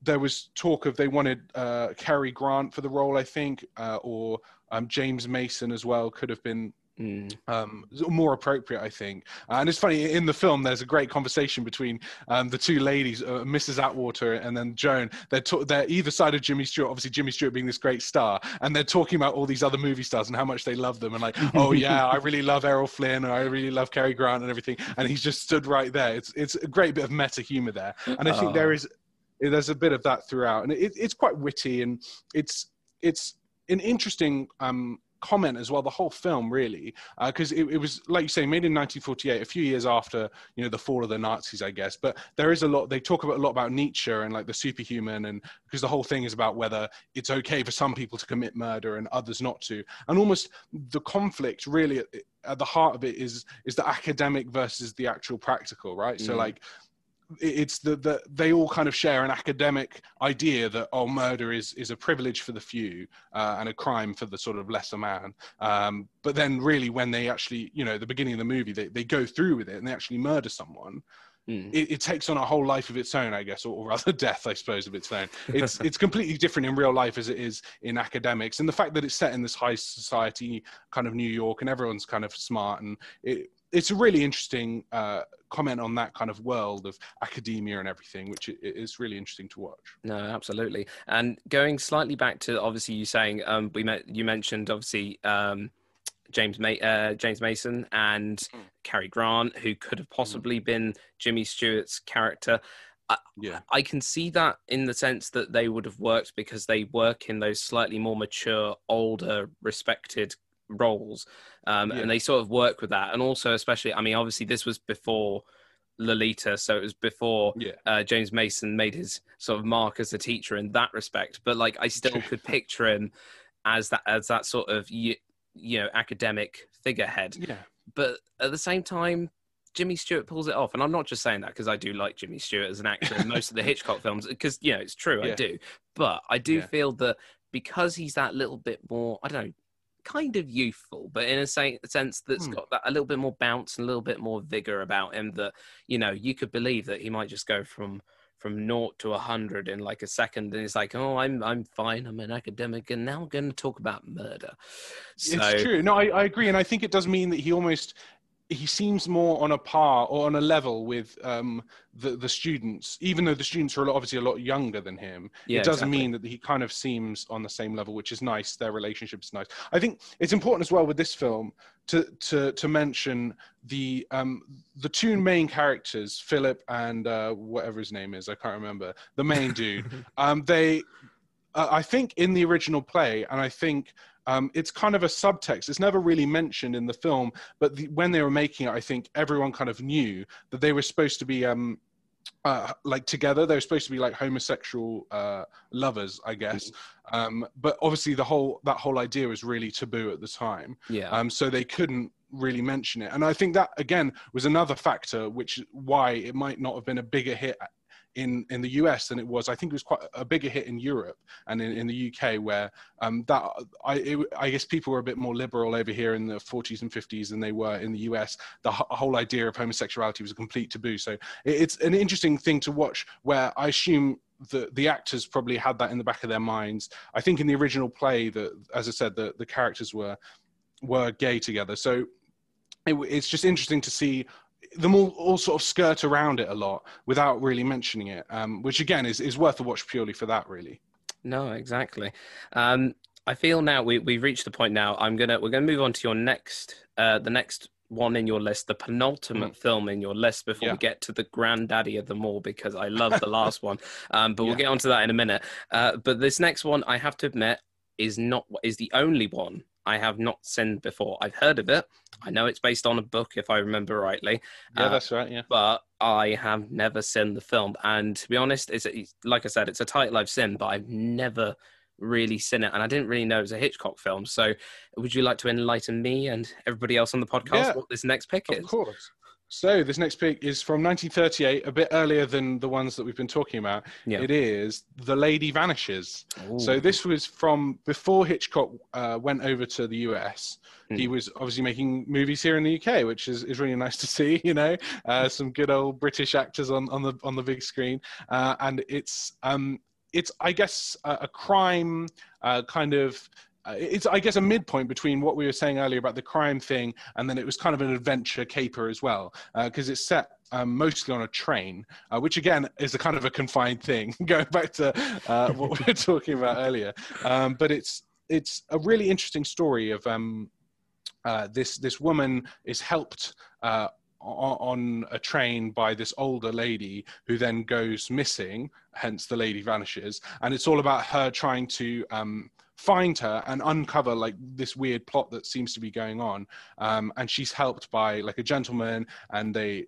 there was talk of they wanted uh, Cary Grant for the role, I think, uh, or um, James Mason as well could have been mm, um, more appropriate, I think. And it's funny in the film. There's a great conversation between um, the two ladies, uh, Mrs. Atwater and then Joan. They're ta- they're either side of Jimmy Stewart. Obviously, Jimmy Stewart being this great star, and they're talking about all these other movie stars and how much they love them, and like, oh yeah, I really love Errol Flynn, or I really love Cary Grant, and everything. And he's just stood right there. It's it's a great bit of meta humor there, and I think Oh. there is there's a bit of that throughout, and it, it's quite witty and it's it's an interesting um, comment as well. The whole film really, because it, it was like you say, made in 1948, a few years after you know the fall of the Nazis, I guess. But there is a lot. They talk about a lot about Nietzsche and like the superhuman, and because the whole thing is about whether it's okay for some people to commit murder and others not to, and almost the conflict really. At, at the heart of it is is the academic versus the actual practical, right? So Mm. like it's the, the they all kind of share an academic idea that oh murder is is a privilege for the few uh, and a crime for the sort of lesser man. Um, but then really when they actually you know at the beginning of the movie they, they go through with it and they actually murder someone mm. it, it takes on a whole life of its own i guess or, or rather death i suppose of its own. It's it's completely different in real life as it is in academics. And the fact that it's set in this high society kind of new york and everyone's kind of smart and it it's a really interesting uh, comment on that kind of world of academia and everything, which i- i- is really interesting to watch. No, absolutely. And going slightly back to obviously you saying um, we met, you mentioned obviously um, James Ma- uh, James Mason and Mm. Cary Grant, who could have possibly been Jimmy Stewart's character. Yeah, I can see that in the sense that they would have worked because they work in those slightly more mature, older, respected roles, um, Yeah. and they sort of work with that. And also, especially, I mean, obviously, this was before Lolita, so it was before yeah, uh, James Mason made his sort of mark as a teacher in that respect. But like, I still could picture him as that as that sort of you, you know academic figurehead. yeah. But at the same time, Jimmy Stewart pulls it off, and I'm not just saying that because I do like Jimmy Stewart as an actor in most of the Hitchcock films. Because you know it's true, I do. But I do Yeah. feel that because he's that little bit more, I don't know. Kind of youthful, but in a sense that's Hmm. got that a little bit more bounce and a little bit more vigor about him. That you know you could believe that he might just go from from naught to a hundred in like a second, and it's like, oh, I'm I'm fine, I'm an academic, and now I'm going to talk about murder. So It's true. No, I, I agree, and I think it does mean that he almost he seems more on a par or on a level with um, the the students, even though the students are obviously a lot younger than him. yeah, it does exactly. mean that he kind of seems on the same level, which is nice. Their relationship is nice. I think it's important as well with this film to to to mention the um the two main characters, Philip and uh, whatever his name is, I can't remember. The main dude. Um, they, uh, I think, in the original play, and I think. Um, it's kind of a subtext. It's never really mentioned in the film, but the, when they were making it, I think everyone kind of knew that they were supposed to be um, uh, like together. They were supposed to be like homosexual uh, lovers, I guess. Um, but obviously, the whole that whole idea was really taboo at the time. yeah. Um, so they couldn't really mention it. And I think that again was another factor, which why it might not have been a bigger hit in, in the US than it was. I think it was quite a bigger hit in Europe and in, in the UK, where um, that I, it, I guess people were a bit more liberal over here in the 40s and 50s than they were in the US. The whole idea of homosexuality was a complete taboo. So it, it's an interesting thing to watch, where I assume the the actors probably had that in the back of their minds. I think in the original play, that as I said, the the characters were were gay together. So it, it's just interesting to see them all, all sort of skirt around it a lot without really mentioning it, um, which again is, is worth a watch purely for that, really. No, exactly. Um, I feel now we, we've reached the point now. I'm gonna we're gonna move on to your next uh, the next one in your list, the penultimate mm. film in your list before yeah. we get to the granddaddy of them all, because I love the last one. Um, but yeah. we'll get onto that in a minute. Uh, but this next one, I have to admit, is not is the only one I have not seen before. I've heard of it. I know it's based on a book, if I remember rightly. Yeah, uh, that's right. Yeah, but I have never seen the film, and to be honest, it's, like I said, it's a title I've seen, but I've never really seen it, and I didn't really know it was a Hitchcock film. So, would you like to enlighten me and everybody else on the podcast yeah, what this next pick is? Of course. So this next pick is from 1938, a bit earlier than the ones that we've been talking about. Yeah. It is The Lady Vanishes. Ooh. So this was from before Hitchcock uh, went over to the US. Mm. He hmm. was obviously making movies here in the UK, which is, is really nice to see. You know, uh, some good old British actors on, on the on the big screen, uh, and it's um, it's I guess a, a crime uh, kind of it's I guess a midpoint between what we were saying earlier about the crime thing, and then it was kind of an adventure caper as well, because uh, it's set um, mostly on a train, uh, which again is a kind of a confined thing, going back to uh, what we were talking about earlier. Um, but it's it's a really interesting story of um, uh, this this woman is helped. Uh, on a train by this older lady who then goes missing hence the lady vanishes and it's all about her trying to um, find her and uncover like this weird plot that seems to be going on. Um, and she's helped by like a gentleman, and they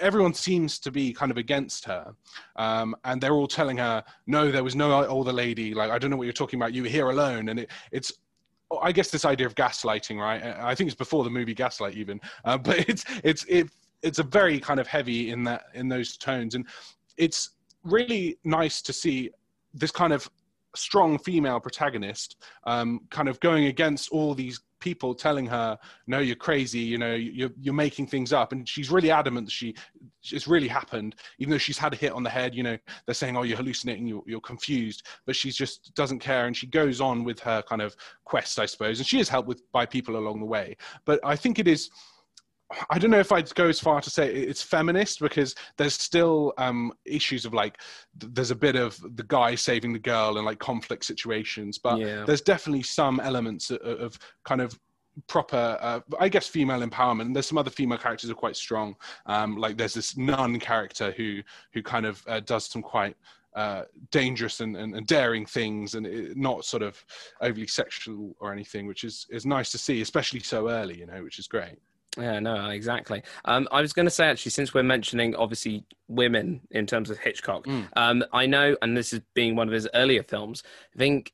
everyone seems to be kind of against her. Um, and they're all telling her no there was no older lady. Like i don't know what you're talking about. You were here alone. And it, it's i guess this idea of gaslighting right? I think it's before the movie gaslight even. Uh, but it's it's it, it's a very kind of heavy in that in those tones. And it's really nice to see this kind of strong female protagonist um, kind of going against all these people telling her no you're crazy you know you're, you're making things up. And she's really adamant that she it's really happened even though she's had a hit on the head you know they're saying oh you're hallucinating you're, you're confused. But she just doesn't care and she goes on with her kind of quest i suppose. And she is helped with by people along the way. But i think it is I don't know if I'd go as far to say it's feminist because there's still um, issues of like there's a bit of the guy saving the girl and like conflict situations, but yeah. there's definitely some elements of, of kind of proper uh, i guess female empowerment there's some other female characters are quite strong um, like there's this nun character who who kind of uh, does some quite uh, dangerous and, and, and, daring things and it, not sort of overly sexual or anything which is is nice to see especially so early you know which is great yeah, no, exactly. Um, I was going to say actually, since we're mentioning obviously women in terms of Hitchcock, mm. um, I know, and this is being one of his earlier films. I think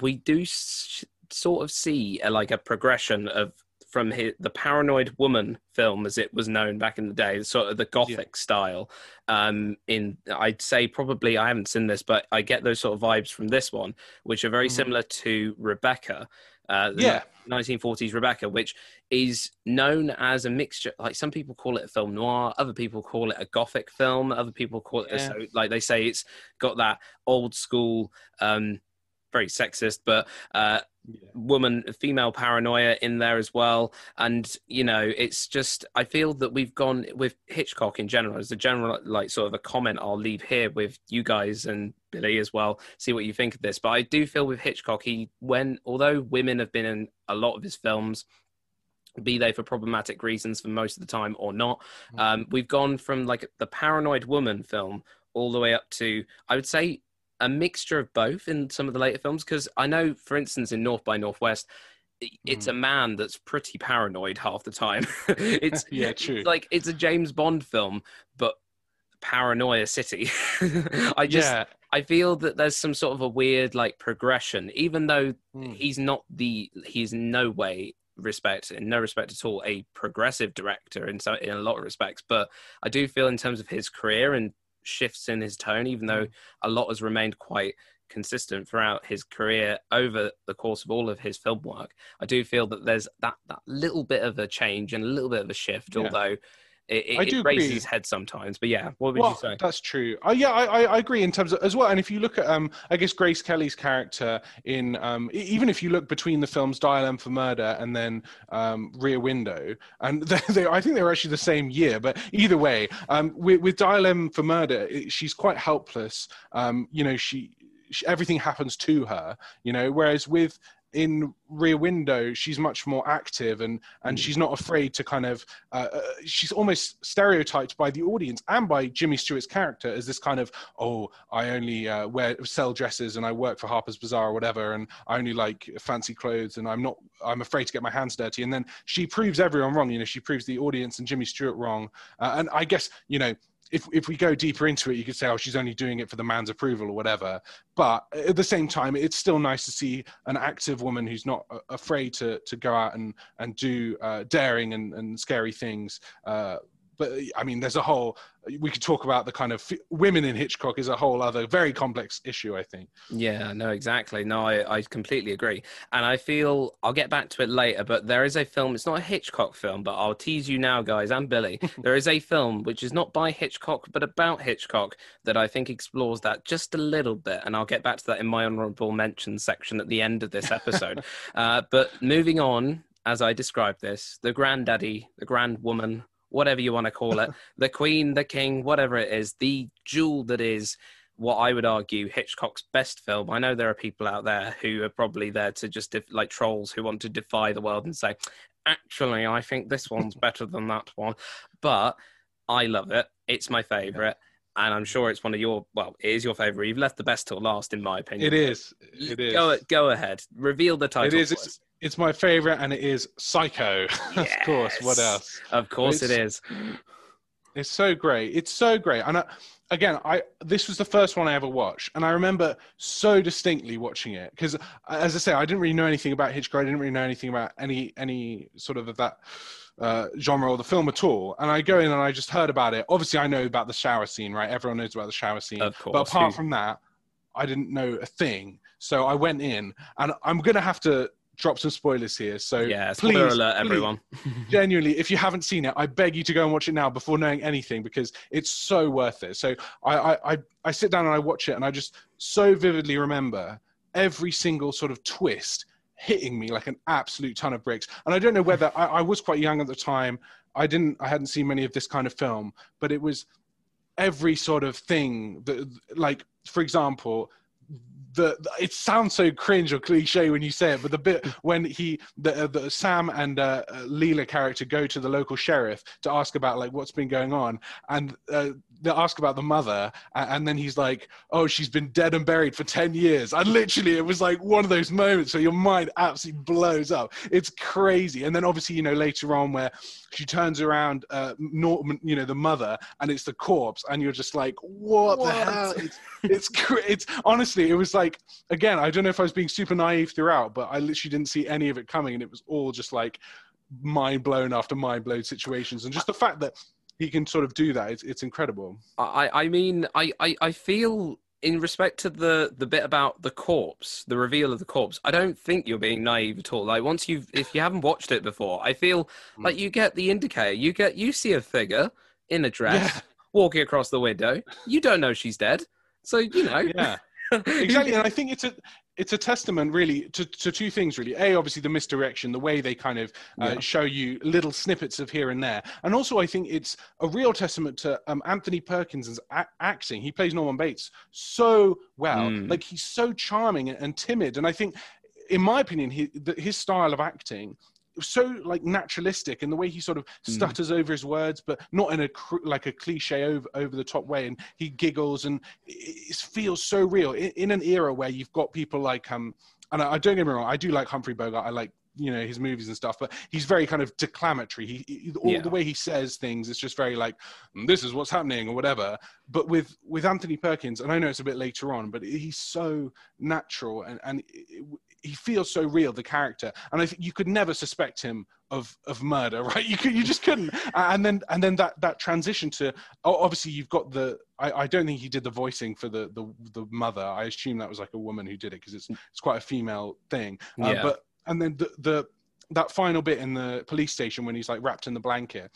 we do s- sort of see a, like a progression of from his, the Paranoid Woman film, as it was known back in the day, sort of the gothic yeah. style. Um, in I'd say probably I haven't seen this, but I get those sort of vibes from this one, which are very mm. similar to Rebecca. Uh, yeah. 1940s Rebecca, which is known as a mixture. Like some people call it a film noir, other people call it a gothic film, other people call it yeah. like they say it's got that old school, um, very sexist, but uh, yeah. woman female paranoia in there as well and you know it's just i feel that we've gone with hitchcock in general as a general like sort of a comment i'll leave here with you guys and billy as well see what you think of this but i do feel with hitchcock he when although women have been in a lot of his films be they for problematic reasons for most of the time or not mm-hmm. um, we've gone from like the paranoid woman film all the way up to i would say a mixture of both in some of the later films because I know, for instance, in North by Northwest, it's mm. a man that's pretty paranoid half the time. it's yeah, true. It's like it's a James Bond film, but paranoia city. I just yeah. I feel that there's some sort of a weird like progression, even though mm. he's not the he's no way respect, in no respect at all, a progressive director in so in a lot of respects. But I do feel in terms of his career and shifts in his tone, even though mm. a lot has remained quite consistent throughout his career over the course of all of his film work. I do feel that there's that that little bit of a change and a little bit of a shift, Yeah. although it, I do it raises agree. his head sometimes. But yeah, what would Well, you say? That's true. Uh, yeah, I, I, I agree in terms of as well. And if you look at, um, I guess Grace Kelly's character in, um, even if you look between the films Dial M for Murder and then um, Rear Window, and they, they, I think they were actually the same year. But either way, um, with, with Dial M for Murder, it, she's quite helpless. Um, you know, she, she everything happens to her. You know, whereas with in Rear Window, she's much more active and and Mm. she's not afraid to kind of. Uh, uh, she's almost stereotyped by the audience and by Jimmy Stewart's character as this kind of oh, I only uh, wear sell dresses and I work for Harper's Bazaar or whatever, and I only like fancy clothes and I'm not. I'm afraid to get my hands dirty. And then she proves everyone wrong. You know, she proves the audience and Jimmy Stewart wrong. Uh, and I guess you know. If, if we go deeper into it, you could say, oh, she's only doing it for the man's approval or whatever. But at the same time, it's still nice to see an active woman who's not afraid to, to go out and, and do uh, daring and, and scary things. Uh, but I mean, there's a whole, we could talk about the kind of f- women in Hitchcock is a whole other very complex issue, I think. Yeah, no, exactly. No, I, I completely agree. And I feel I'll get back to it later, but there is a film, it's not a Hitchcock film, but I'll tease you now, guys, and Billy. there is a film which is not by Hitchcock, but about Hitchcock that I think explores that just a little bit. And I'll get back to that in my honorable mention section at the end of this episode. uh, but moving on, as I described this, the granddaddy, the grand woman, whatever you want to call it, the queen, the king, whatever it is, the jewel that is what I would argue Hitchcock's best film. I know there are people out there who are probably there to just def- like trolls who want to defy the world and say, actually, I think this one's better than that one. But I love it. It's my favorite. And I'm sure it's one of your, well, it is your favorite. You've left the best till last, in my opinion. It is. It is. Go, go ahead. Reveal the title. It is. It's. It's my favorite, and it is Psycho. of course. What else? Of course it It's- It's so great. It's so great. And I, again, I this was the first one I ever watched, and I remember so distinctly watching it because, as I say, I didn't really know anything about Hitchcock. I didn't really know anything about any any sort of that uh, genre or the film at all. And I go in and I just heard about it. Obviously, I know about the shower scene, right? Everyone knows about the shower scene. Of course. But apart from that, I didn't know a thing. So I went in, and I'm gonna have to drop some spoilers here. So yeah, spoiler please, alert, everyone. genuinely, if you haven't seen it, I beg you to go and watch it now before knowing anything because it's so worth it. So I, I, I, I sit down and I watch it and I just so vividly remember every single sort of twist hitting me like an absolute ton of bricks. And I don't know whether I, I was quite young at the time. I didn't, I hadn't seen many of this kind of film, but it was every sort of thing that, like, for example, the, the- it sounds so cringe or cliche when you say it, but the bit when he the, uh, the Sam and uh, uh, Leela character go to the local sheriff to ask about like what's been going on, and uh, they ask about the mother, a- and then he's like, "Oh, she's been dead and buried for ten years," and literally it was like one of those moments where your mind absolutely blows up. It's crazy, and then obviously you know later on where she turns around, uh, Norman, you know the mother, and it's the corpse, and you're just like, "What, What? the hell?" It's it's it's honestly it was like again i don't know if i was being super naive throughout but i literally didn't see any of it coming and it was all just like mind blown after mind blown situations and just the fact that he can sort of do that it's, it's incredible I, I mean, I, I, I feel in respect to the the bit about the corpse, the reveal of the corpse. I don't think you're being naive at all. Like once you've, if you haven't watched it before, I feel Mm. like you get the indicator. You get, you see a figure in a dress Yeah. walking across the window. You don't know she's dead, so you know yeah exactly and i think it's a it's a testament really to, to two things really. A obviously the misdirection the way they kind of uh, Yeah. show you little snippets of here and there. And also i think it's a real testament to um, anthony perkins's a- acting. He plays norman bates so well. Mm. like he's so charming and, and timid. And i think in my opinion his style of acting so like naturalistic in the way he sort of Mm. stutters over his words but not in a cr- like a cliche over over the top way and he giggles and it, it feels so real in, in an era where you've got people like um and I, I don't get me wrong I do like Humphrey Bogart I like you know his movies and stuff, but he's very kind of declamatory. He, he all Yeah. the way he says things, it's just very like this is what's happening or whatever. But with with Anthony Perkins, and I know it's a bit later on, but he's so natural and and it, he feels so real, the character, and I think you could never suspect him of of murder, right? You could, you just couldn't. And then and then that that transition to oh, obviously you've got the I, I don't think he did the voicing for the the the mother. I assume that was like a woman who did it because it's it's quite a female thing. Uh, Yeah. But and then the the that final bit in the police station when he's like wrapped in the blanket.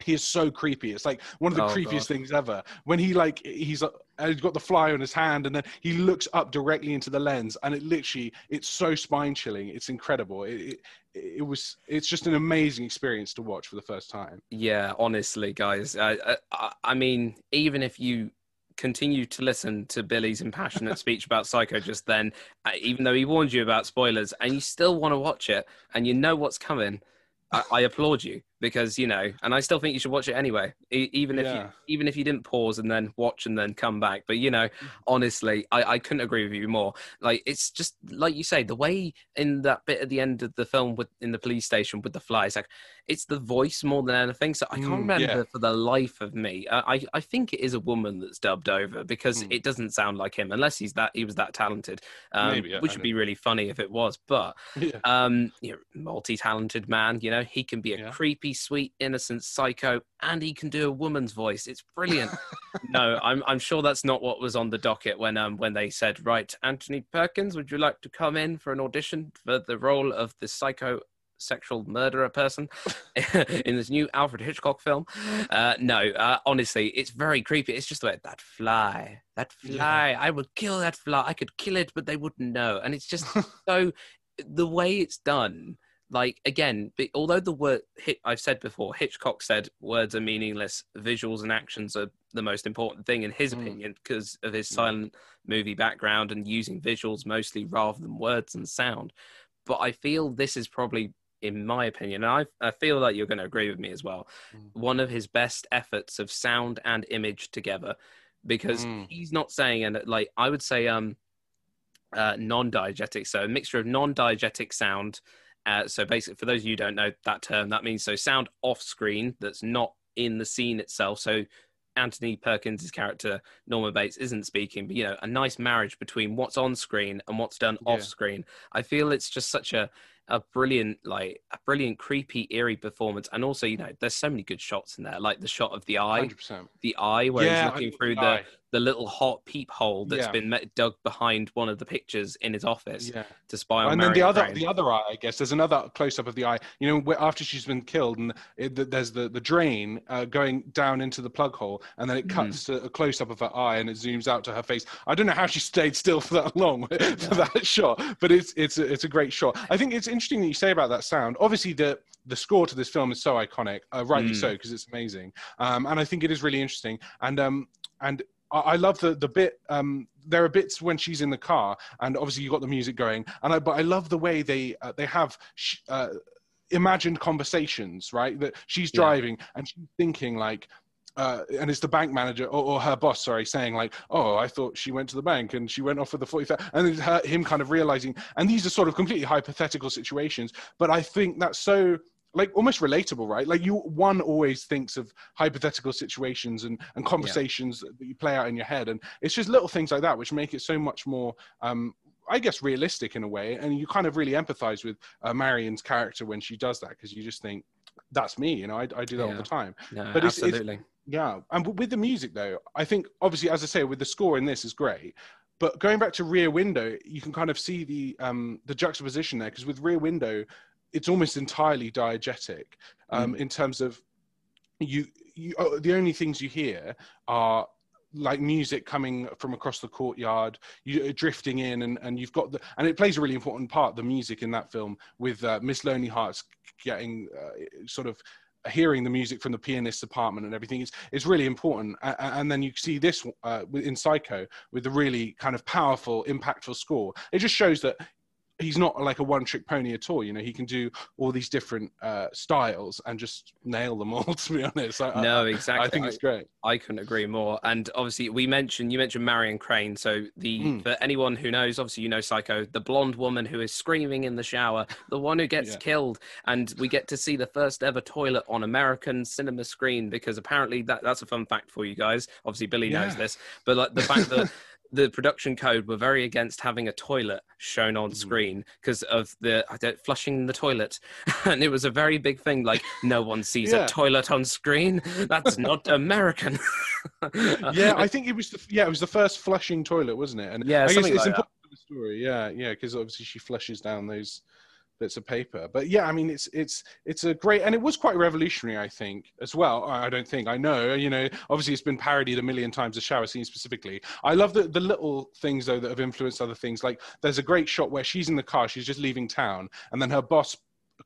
He is so creepy. It's like one of the Oh, creepiest God. things ever. When he like he's uh, he's got the fly on his hand and then he looks up directly into the lens and it literally it's so spine chilling. It's incredible. It, it it was it's just an amazing experience to watch for the first time. Yeah, honestly, guys. I, I, I mean, even if you continue to listen to Billy's impassionate speech about Psycho just then, uh, even though he warned you about spoilers, and you still want to watch it and you know what's coming, I, I applaud you because you know, and I still think you should watch it anyway, e- even if you even if you didn't pause and then watch and then come back. But you know, honestly, I, I couldn't agree with you more. Like it's just like you say, the way in that bit at the end of the film with in the police station with the flies, like it's the voice more than anything. So I can't Mm, remember yeah. for the life of me. I I think it is a woman that's dubbed over because Mm. it doesn't sound like him unless he's that he was that talented. Um, Maybe, I which would be really funny if it was. But Yeah. um, you know, multi-talented man. You know, he can be a Yeah. Creepy, sweet, innocent psycho, and he can do a woman's voice. It's brilliant. no, I'm I'm sure that's not what was on the docket when um when they said, right, Anthony Perkins, would you like to come in for an audition for the role of the psycho sexual murderer person in this new Alfred Hitchcock film? Uh, no, uh, honestly, it's very creepy. It's just like that fly, that Yeah. fly. I would kill that fly. I could kill it, but they wouldn't know. And it's just so the way it's done like again but although the word hit i've said before hitchcock said words are meaningless visuals and actions are the most important thing in his Mm. opinion because of his silent movie background and using visuals mostly rather than words and sound but i feel this is probably in my opinion and i, I feel that you're going to agree with me as well Mm. one of his best efforts of sound and image together because Mm. he's not saying and like i would say um uh, non-diegetic so a mixture of non-diegetic sound uh, so basically for those of you who don't know that term that means so sound off screen that's not in the scene itself so anthony perkins' character norman bates isn't speaking but you know a nice marriage between what's on screen and what's done Yeah. off screen i feel it's just such a a brilliant like a brilliant creepy eerie performance and also you know there's so many good shots in there like the shot of the eye Hundred percent. the eye where Yeah, he's looking through the eye. The little hot peephole that's Yeah. been met, dug behind one of the pictures in his office Yeah. to spy on and then the other Crane. the other eye i guess there's another close up of the eye you know where after she's been killed and it, there's the the drain uh, going down into the plug hole and then it Mhm. cuts to a close up of her eye and it zooms out to her face i don't know how she stayed still for that long for that shot but it's it's a, it's a great shot i think it's interesting that you say about that sound obviously the the score to this film is so iconic uh, rightly Mm. so because it's amazing um, and i think it is really interesting and um and I I love the the bit. Um, there are bits when she's in the car, and obviously you got the music going. And I, but I love the way they uh, they have sh- uh, imagined conversations, right? That she's Yeah. driving and she's thinking like. Uh, and it's the bank manager or, or her boss, sorry, saying like, "Oh, I thought she went to the bank and she went off with the forty and it's her, him kind of realizing. And these are sort of completely hypothetical situations, but I think that's so like almost relatable, right? Like you, one always thinks of hypothetical situations and, and conversations that you play out in your head, and it's just little things like that which make it so much more, um, I guess, realistic in a way. And you kind of really empathize with uh, Marion's character when she does that because you just think, "That's me," you know. I, I do that all the time. no, but it's- it's- absolutely Yeah, and with the music though, I think obviously, as I say, with the score in this is great. But going back to Rear Window, you can kind of see the um, the juxtaposition there because with Rear Window, it's almost entirely diegetic um, in terms of you. You oh, the only things you hear are like music coming from across the courtyard, you drifting in, and, and you've got the and it plays a really important part. The music in that film with uh, Miss Lonely Hearts getting uh, sort of hearing the music from the pianist's apartment and everything is is really important. And then you see this uh, in Psycho with the really kind of powerful, impactful score. It just shows that he's not like a one trick pony at all. You know, he can do all these different uh, styles and just nail them all. To be honest, I, no, exactly. I think it's great. I couldn't agree more. And obviously, we mentioned you mentioned Marion Crane. So the Mm. for anyone who knows, obviously you know Psycho, the blonde woman who is screaming in the shower, the one who gets Yeah. killed, and we get to see the first ever toilet on American cinema screen because apparently that that's a fun fact for you guys. Obviously, Billy knows this, but like the fact that. The production code were very against having a toilet shown on Mhm. screen because of the I don't, flushing the toilet, and it was a very big thing. Like no one sees Yeah. a toilet on screen. That's not American. yeah, I think it was the yeah, it was the first flushing toilet, wasn't it? And Yeah, I guess it's like that. important for the story. Yeah, yeah, because obviously she flushes down those bits of paper. But yeah, I mean, it's it's it's a great and it was quite revolutionary, I think, as well. I don't think I know. You know, obviously it's been parodied a million times. The shower scene specifically. I love the the little things though that have influenced other things. Like there's a great shot where she's in the car, she's just leaving town, and then her boss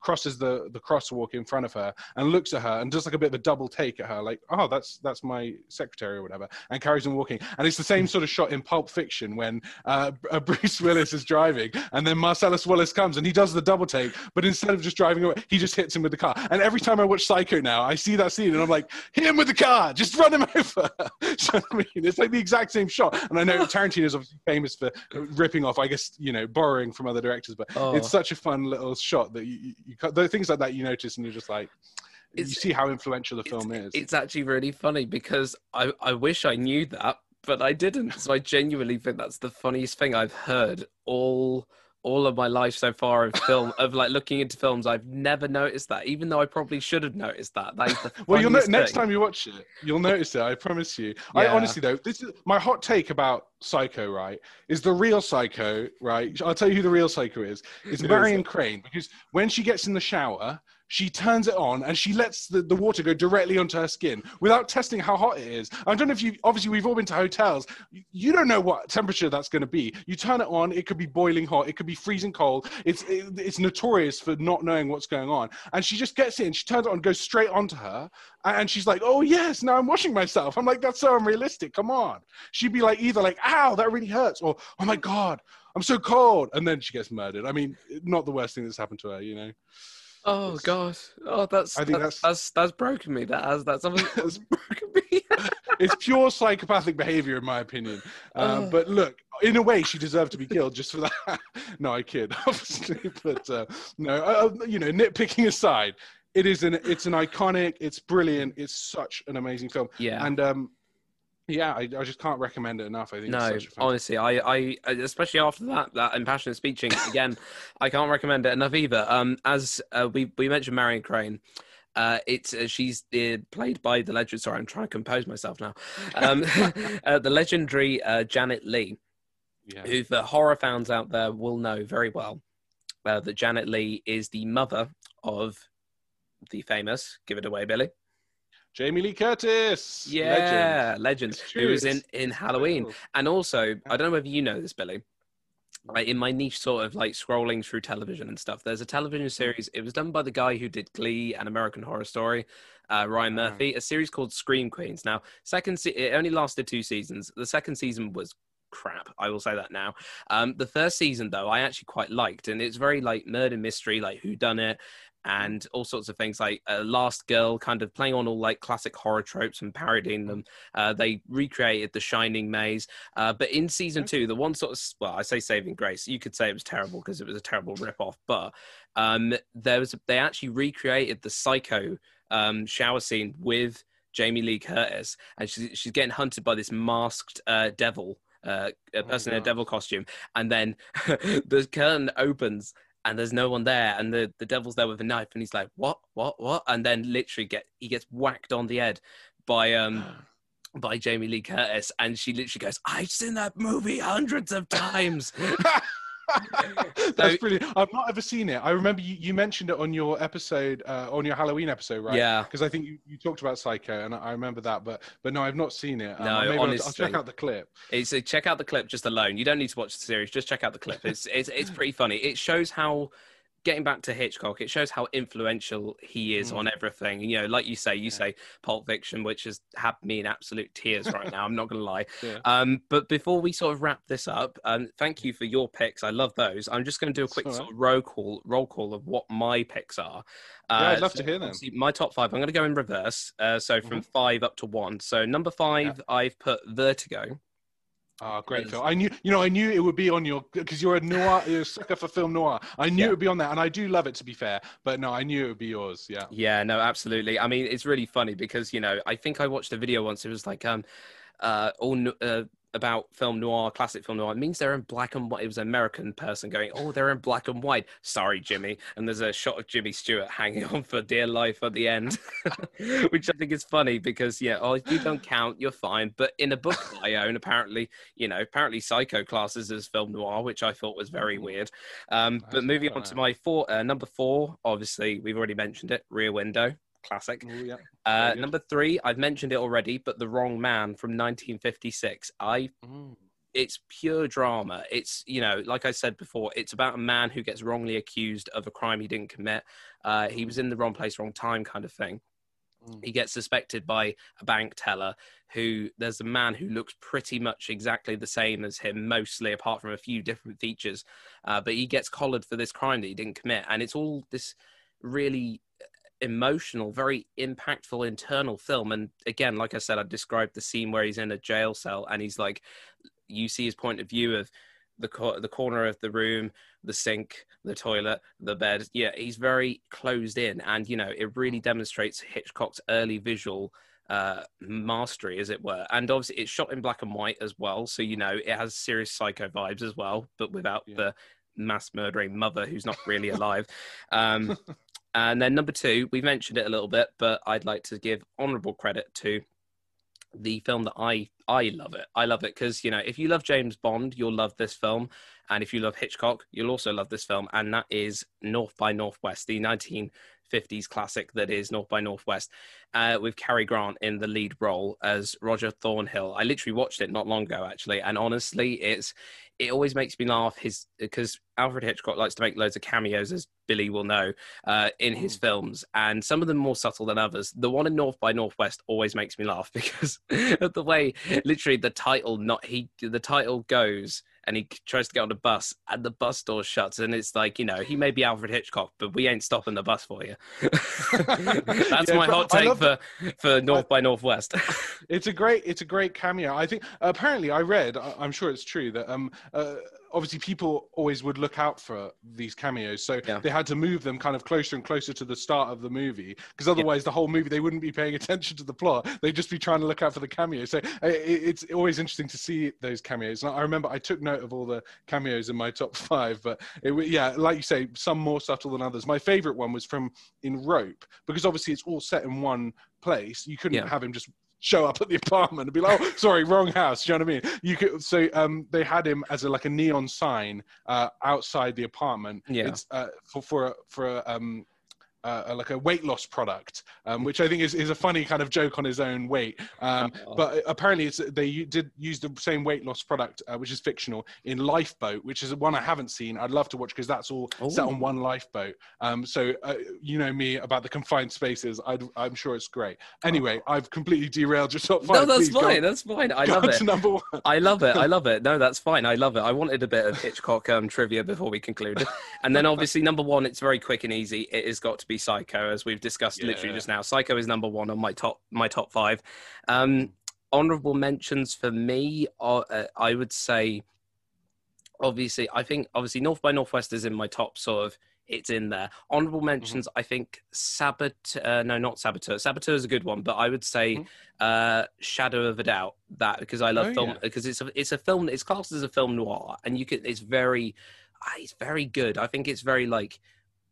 crosses the the crosswalk in front of her and looks at her and does like a bit of a double take at her like oh that's that's my secretary or whatever and carries on walking. And it's the same sort of shot in pulp fiction when uh, uh, bruce willis is driving and then marcellus wallace comes and he does the double take but instead of just driving away he just hits him with the car. And every time i watch psycho now i see that scene and i'm like hit him with the car! Just run him over! Do you know what i mean it's like the exact same shot. And i know tarantino is obviously famous for ripping off i guess you know borrowing from other directors but Oh. it's such a fun little shot that you, you, you the things like that you notice and you're just like you see how influential the film it's, is It's actually really funny because I, I wish I knew that, but I didn't. So I genuinely think that's the funniest thing I've heard all all of my life so far of film of like looking into films. I've never noticed that, even though I probably should have noticed that. That well you'll know next time you watch it you'll notice it i promise you i honestly though this is my hot take about psycho right is the real psycho right i'll tell you who the real psycho is it's marion crane because when she gets in the shower she turns it on and she lets the, the water go directly onto her skin without testing how hot it is. I don't know if you, obviously, we've all been to hotels. You, don't know what temperature that's going to be. You turn it on, it could be boiling hot, it could be freezing cold. It's, it, it's notorious for not knowing what's going on. And she just gets in, she turns it on, goes straight onto her. And she's like, oh, yes, now I'm washing myself. I'm like, that's so unrealistic. Come on. She'd be like, either like, ow, that really hurts, or oh my God, I'm so cold. And then she gets murdered. I mean, not the worst thing that's happened to her, you know? Oh It's- god! Oh, that's I think that's, that's- that's that's broken me. That has that's something that's broken me. it's pure psychopathic behavior in my opinion uh, Oh. but look in a way she deserved to be killed just for that no i kid obviously but uh, no uh, you know nitpicking aside it is an it's an iconic it's brilliant it's such an amazing film yeah. and um yeah I, I just can't recommend it enough i think No, it's such a fantastic honestly, I, I, especially after that, that impassioned speeching again, I can't recommend it enough either. Um, as uh, we we mentioned, Marion Crane, uh, it's uh, she's uh, played by the legend. Sorry, I'm trying to compose myself now. Um, uh, the legendary uh, Janet Leigh, yeah who the horror fans out there will know very well, uh, that Janet Leigh is the mother of the famous. Give it away, Billy. Jamie lee curtis Yeah, legend. legend. Who was in in Halloween. And also, I don't know whether you know this, Billy. Like in my niche, sort of like scrolling through television and stuff. There's a television series. It was done by the guy who did Glee and American Horror Story, uh, Ryan Ah. Murphy. A series called Scream Queens. Now, second, se- it only lasted two seasons. The second season was crap. I will say that now. Um, the first season, though, I actually quite liked, and it's very like murder mystery, like who done it, and all sorts of things like uh, Last Girl, kind of playing on all like classic horror tropes and parodying them. Uh, they recreated The Shining Maze, uh, but in season two, the one sort of well, I say saving grace. You could say it was terrible because it was a terrible rip-off, but um, there was they actually recreated the Psycho um, shower scene with Jamie Lee Curtis, and she's she's getting hunted by this masked uh, devil, uh, a Oh, person in a devil costume, and then the curtain opens. And there's no one there, and the, the devil's there with a knife, and he's like, "What, what, what?" And then literally get he gets whacked on the head by um by Jamie Lee Curtis, and she literally goes, "I've seen that movie hundreds of times." That's So- brilliant. I've not ever seen it. I remember you, you mentioned it on your episode, uh, on your Halloween episode, right? Yeah, Because I think you, you talked about Psycho, and I, remember that. But but no, I've not seen it. Um, No, maybe I'll- I'll, check out the clip. it's a, check out the clip just alone. You don't need to watch the series. Just check out the clip. It's it's it's pretty funny. It shows how getting back to Hitchcock, it shows how influential he is Mm. on everything. You know, like you say, you Yeah. say Pulp Fiction, which has had me in absolute tears right now. I'm not going to lie. Yeah. Um, but before we sort of wrap this up, um, thank you for your picks. I love those. I'm just going to do a quick sort of roll call, roll call of what my picks are. Uh, Yeah, I'd love so to hear them. My top five. I'm going to go in reverse. Uh, so from Mhm. five up to one. So number five, I've put Vertigo. Oh, great film! I knew, you know, I knew it would be on your because you're a noir, you're a sucker for film noir. I knew Yeah. it would be on there, and I do love it to be fair. But no, I knew it would be yours. Yeah. Yeah, no, absolutely. I mean, it's really funny because you know, I think I watched a video once. It was like um, uh, all uh, about film noir, classic film noir. It means they're in black and white. It was an American person going, "Oh, they're in black and white." Sorry, Jimmy. And there's a shot of Jimmy Stewart hanging on for dear life at the end, which I think is funny because yeah, oh, if you don't count, you're fine. But in a book that I own, apparently, you know, apparently Psycho classes as film noir, which I thought was very weird. Um, but moving on to my four, uh, number four, obviously we've already mentioned it, Rear Window, classic. Ooh, yeah. Uh, number three, I've mentioned it already, but The Wrong Man from 1956. I Mm. it's pure drama. It's you know, like I said before, it's about a man who gets wrongly accused of a crime he didn't commit. Uh, he was in the wrong place, wrong time, kind of thing. Mm. He gets suspected by a bank teller who there's a man who looks pretty much exactly the same as him, mostly apart from a few different features. Uh, but he gets collared for this crime that he didn't commit, and it's all this really emotional, very impactful internal film. And again, like I said, I described the scene where he's in a jail cell and he's like, you see his point of view of the the corner of the room, the sink, the toilet, the bed. Yeah, he's very closed in, and you know, it really demonstrates Hitchcock's early visual uh mastery as it were and obviously it's shot in black and white as well so you know it has serious psycho vibes as well but without Yeah. the mass murdering mother who's not really alive um and then number two, we mentioned it a little bit, but I'd like to give honourable credit to the film that I I love it. I love it because you know if you love James Bond, you'll love this film, and if you love Hitchcock, you'll also love this film, and that is North by Northwest, the 1950s classic that is North by Northwest, uh, with Cary Grant in the lead role as Roger Thornhill. I literally watched it not long ago actually, and honestly, it's it always makes me laugh. His because Alfred Hitchcock likes to make loads of cameos, as Billy will know, uh, in his Mm. films, and some of them more subtle than others. The one in North by Northwest always makes me laugh because of the way, literally, the title not he the title goes. And he tries to get on the bus, and the bus door shuts, and it's like you know he may be Alfred Hitchcock, but we ain't stopping the bus for you. That's Yeah, my hot take for for North by Northwest. It's a great, it's a great cameo. I think apparently I read, I- I'm sure it's true that um, uh, obviously people always would look out for these cameos, so Yeah. they had to move them kind of closer and closer to the start of the movie because otherwise the whole movie they wouldn't be paying attention to the plot. They'd just be trying to look out for the cameo. So uh, it, it's always interesting to see those cameos. And I remember I took note of all the cameos in my top five, but it, yeah, like you say, some more subtle than others. My favorite one was from in Rope because obviously it's all set in one place. You couldn't Yeah. have him just show up at the apartment and be like, "Oh, sorry, wrong house." Do you know what I mean? You could. So um, they had him as a like a neon sign uh, outside the apartment. Yeah. It's uh, for for a, for a, um. Uh, like a weight loss product, um, which I think is, is a funny kind of joke on his own weight. Um, Oh. but apparently, it's, they did use the same weight loss product, uh, which is fictional, in Lifeboat, which is one I haven't seen. I'd love to watch because that's all set on one lifeboat. Um, so uh, you know me about the confined spaces. I'd, I'm sure it's great. Anyway, I've completely derailed your top five. no, that's Please fine. That's fine. I love it. number one. I love it. I love it. No, that's fine. I love it. I wanted a bit of Hitchcock um, trivia before we concluded. And then obviously number one, it's very quick and easy. It has got to be Psycho, as we've discussed literally just now. Psycho is number one on my top my top five. Um, honorable mentions for me, are, uh, I would say, obviously, I think obviously North by Northwest is in my top sort of. It's in there. Honorable Mm-hmm. mentions. I think Saboteur. Uh, no, not Saboteur. Saboteur is a good one, but I would say Mhm. uh, Shadow of a Doubt. That because I love Oh, film yeah. because it's a it's a film. It's classed as a film noir, and you can. It's very, ah, it's very good. I think it's very like.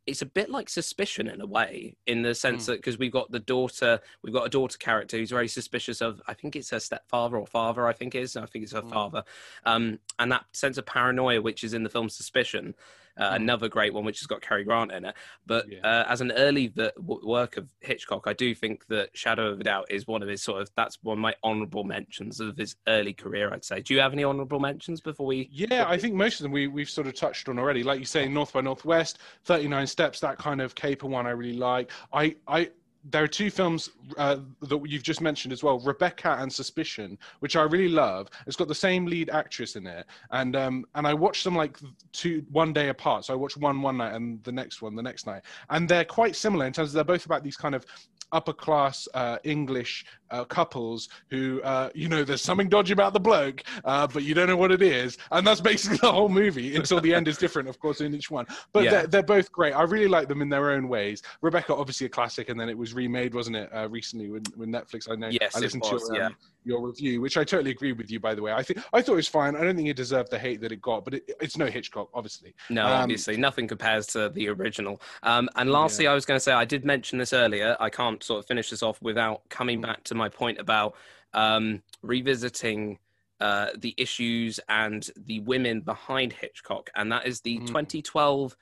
It's a bit like Suspicion in a way, in the sense Mm. that because we've got the daughter, we've got a daughter character who's very suspicious of. I think it's her stepfather or father. I think is I think it's her Mm. father, um, and that sense of paranoia which is in the film Suspicion. Uh, another great one which has got Cary Grant in it. But Yeah. uh, as an early v- work of Hitchcock, I do think that Shadow of a Doubt is one of his sort of that's one of my honourable mentions of his early career. I'd say. Do you have any honourable mentions before we? Yeah, I think most of them we, we've sort of touched on already. Like you say, North by Northwest, 39 Steps, that kind of caper one I really like. I, I, there are two films uh, that you've just mentioned as well, Rebecca and Suspicion, which I really love. It's got the same lead actress in it, and um, and I watched them like two one day apart. So I watched one one night and the next one the next night, and they're quite similar in terms of they're both about these kind of upper class uh, English uh, couples who, uh, you know, there's something dodgy about the bloke, uh, but you don't know what it is. And that's basically the whole movie until the end is different, of course, in each one. But Yeah. they're, they're both great. I really like them in their own ways. Rebecca, obviously a classic, and then it was remade, wasn't it, uh, recently with, with Netflix? I know. Yes, I listened was, to your, yeah. um, your review, which I totally agree with you, by the way. I think I thought it was fine. I don't think it deserved the hate that it got, but it, it's no Hitchcock, obviously. No, Um, obviously, nothing compares to the original. Um, and lastly, I was going to say, I did mention this earlier. I can't sort of finish this off without coming back to my point about um, revisiting uh, the issues and the women behind Hitchcock, and that is the Mm. 2012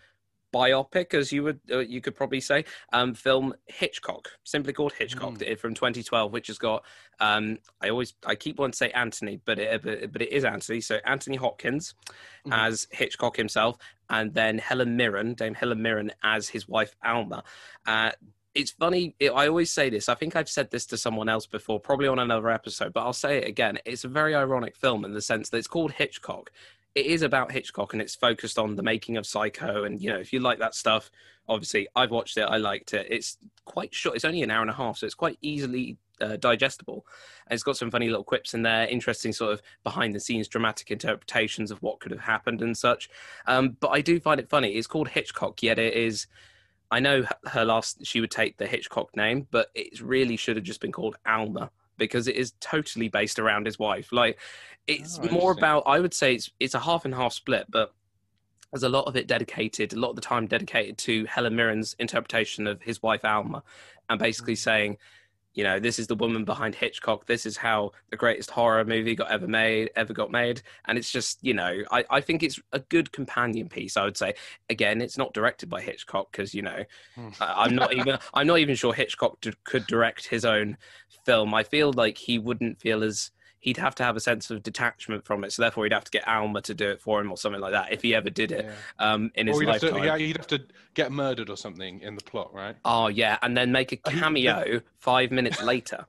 biopic, as you would uh, you could probably say, um, film Hitchcock, simply called Hitchcock, Mm. from 2012, which has got um, I always I keep wanting to say Anthony, but it but, but it is Anthony. So Anthony Hopkins Mhm. as Hitchcock himself, and then Helen Mirren, Dame Helen Mirren as his wife Alma. Uh, it's funny. It, I always say this. I think I've said this to someone else before, probably on another episode, but I'll say it again. It's a very ironic film in the sense that it's called Hitchcock. It is about Hitchcock and it's focused on the making of Psycho. And, you know, if you like that stuff, obviously I've watched it. I liked it. It's quite short. It's only an hour and a half, so it's quite easily uh, digestible. And it's got some funny little quips in there, interesting sort of behind the scenes dramatic interpretations of what could have happened and such. Um, but I do find it funny. It's called Hitchcock, yet it is. I know her last, she would take the Hitchcock name, but it really should have just been called Alma because it is totally based around his wife. Like, it's Oh, more about, I would say it's, it's a half and half split, but there's a lot of it dedicated, a lot of the time dedicated to Helen Mirren's interpretation of his wife Alma, and basically Mm. saying, you know, this is the woman behind Hitchcock. This is how the greatest horror movie got ever made, ever got made. And it's just, you know, I, I think it's a good companion piece. I would say. Again, it's not directed by Hitchcock because you know, Hmm. I- I'm not even I'm not even sure Hitchcock d- could direct his own film. I feel like he wouldn't feel as he'd have to have a sense of detachment from it. So therefore, he'd have to get Alma to do it for him or something like that if he ever did it Yeah. um, in his Or he'd have, lifetime. to, yeah, he'd have to get murdered or something in the plot, right? Oh yeah, and then make a cameo five minutes later.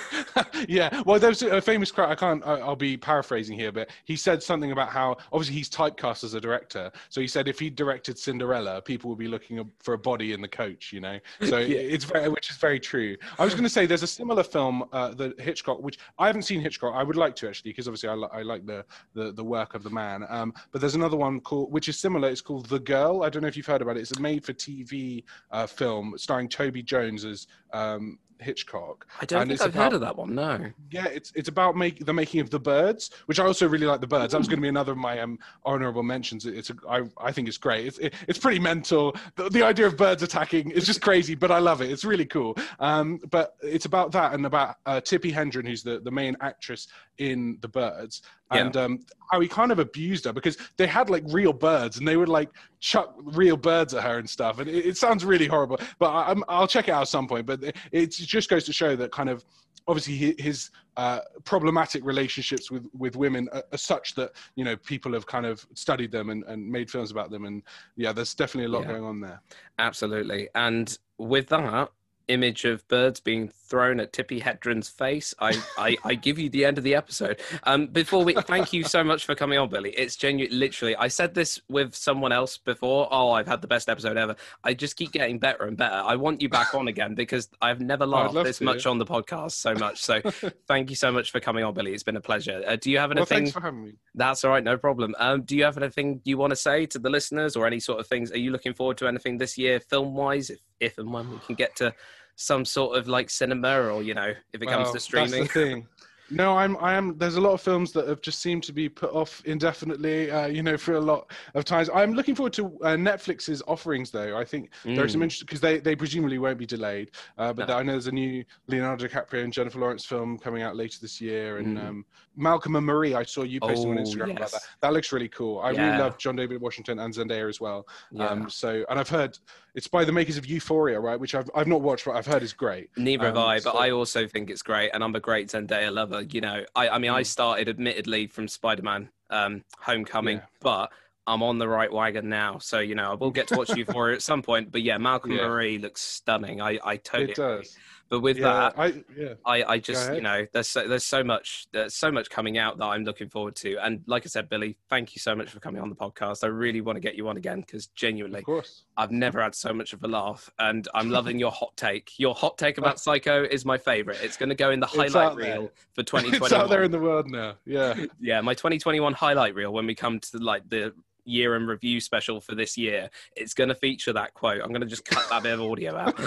yeah, well, there's a famous quote. I can't. I'll be paraphrasing here, but he said something about how obviously he's typecast as a director. So he said if he directed Cinderella, people would be looking for a body in the coach. You know, so Yeah. it's very, which is very true. I was going to say there's a similar film uh, that Hitchcock, which I haven't seen Hitchcock. I would like to actually, because obviously I, li- I like the, the the work of the man. Um, but there's another one called, which is similar. It's called The Girl. I don't know if you've heard about it. It's a made-for-TV uh, film starring Toby Jones as um, Hitchcock. I don't And think I've heard of that one. No. Yeah, it's it's about make the making of the birds, which I also really like. The birds. That was going to be another of my um, honorable mentions. It's a, I I think it's great. It's it, it's pretty mental. The, the idea of birds attacking is just crazy, but I love it. It's really cool. Um, but it's about that and about uh, Tippi Hedren, who's the the main actress in the birds, Yeah. and um, how he kind of abused her because they had like real birds and they would like chuck real birds at her and stuff. And it, it sounds really horrible, but I, I'm, I'll check it out at some point. But it, it just goes to show that kind of obviously his uh, problematic relationships with with women are, are such that you know people have kind of studied them and, and made films about them and yeah there's definitely a lot Yeah. going on there Absolutely. And with that image of birds being thrown at Tippi Hedren's face, I, I, I give you the end of the episode. Um, before we thank you so much for coming on, Billy. It's genuine literally I said this with someone else before. Oh, I've had the best episode ever. I just keep getting better and better. I want you back on again because I've never laughed this to. much on the podcast so much. So thank you so much for coming on, Billy. It's been a pleasure. Uh, do you have well anything thanks for having me that's all right, no problem. Um, do you have anything you want to say to the listeners, or any sort of things? Are you looking forward to anything this year, film wise? If, if and when we can get to some sort of like cinema, or you know, if it comes Well, to streaming. That's the thing. No, I'm. I am. There's a lot of films that have just seemed to be put off indefinitely. Uh, you know, for a lot of times. I'm looking forward to uh, Netflix's offerings, though. I think mm. there are some mm. interesting because they they presumably won't be delayed. Uh, but no. I know there's a new Leonardo DiCaprio and Jennifer Lawrence film coming out later this year, and mm. um, Malcolm and Marie. I saw you posting oh, on Instagram yes. about that. That looks really cool. I yeah. really love John David Washington and Zendaya as well. Yeah. Um, so, and I've heard it's by the makers of Euphoria, right? Which I've I've not watched, but I've heard is great. Neither um, have I, so... but I also think it's great, and I'm a great Zendaya lover. You know, I I mean. I started admittedly from Spider-Man um, Homecoming, yeah. but I'm on the right wagon now. So, you know, I will get to watch Euphoria at some point. But yeah, Malcolm yeah. Marie looks stunning. I, I totally it does. Agree. But with yeah, that, I, yeah. I, I just you know there's so, there's so much there's so much coming out that I'm looking forward to. And like I said, Billy, thank you so much for coming on the podcast. I really want to get you on again because genuinely, of course. I've never had so much of a laugh, and I'm loving your hot take. Your hot take about Psycho is my favorite. It's going to go in the highlight reel for 2021. It's out there in the world now. Yeah, yeah, my 2021 highlight reel when we come to like the year in review special for this year, it's going to feature that quote. I'm going to just cut that bit of audio out.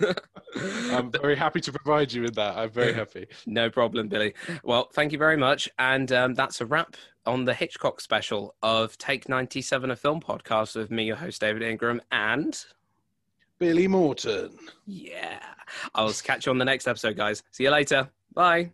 I'm very happy to provide you with that. I'm very happy. No problem, Billy. Well, thank you very much. And um, that's a wrap on the Hitchcock special of Take 97, a film podcast with me, your host, David Ingram, and Billy Morton. Yeah. I'll catch you on the next episode, guys. See you later. Bye.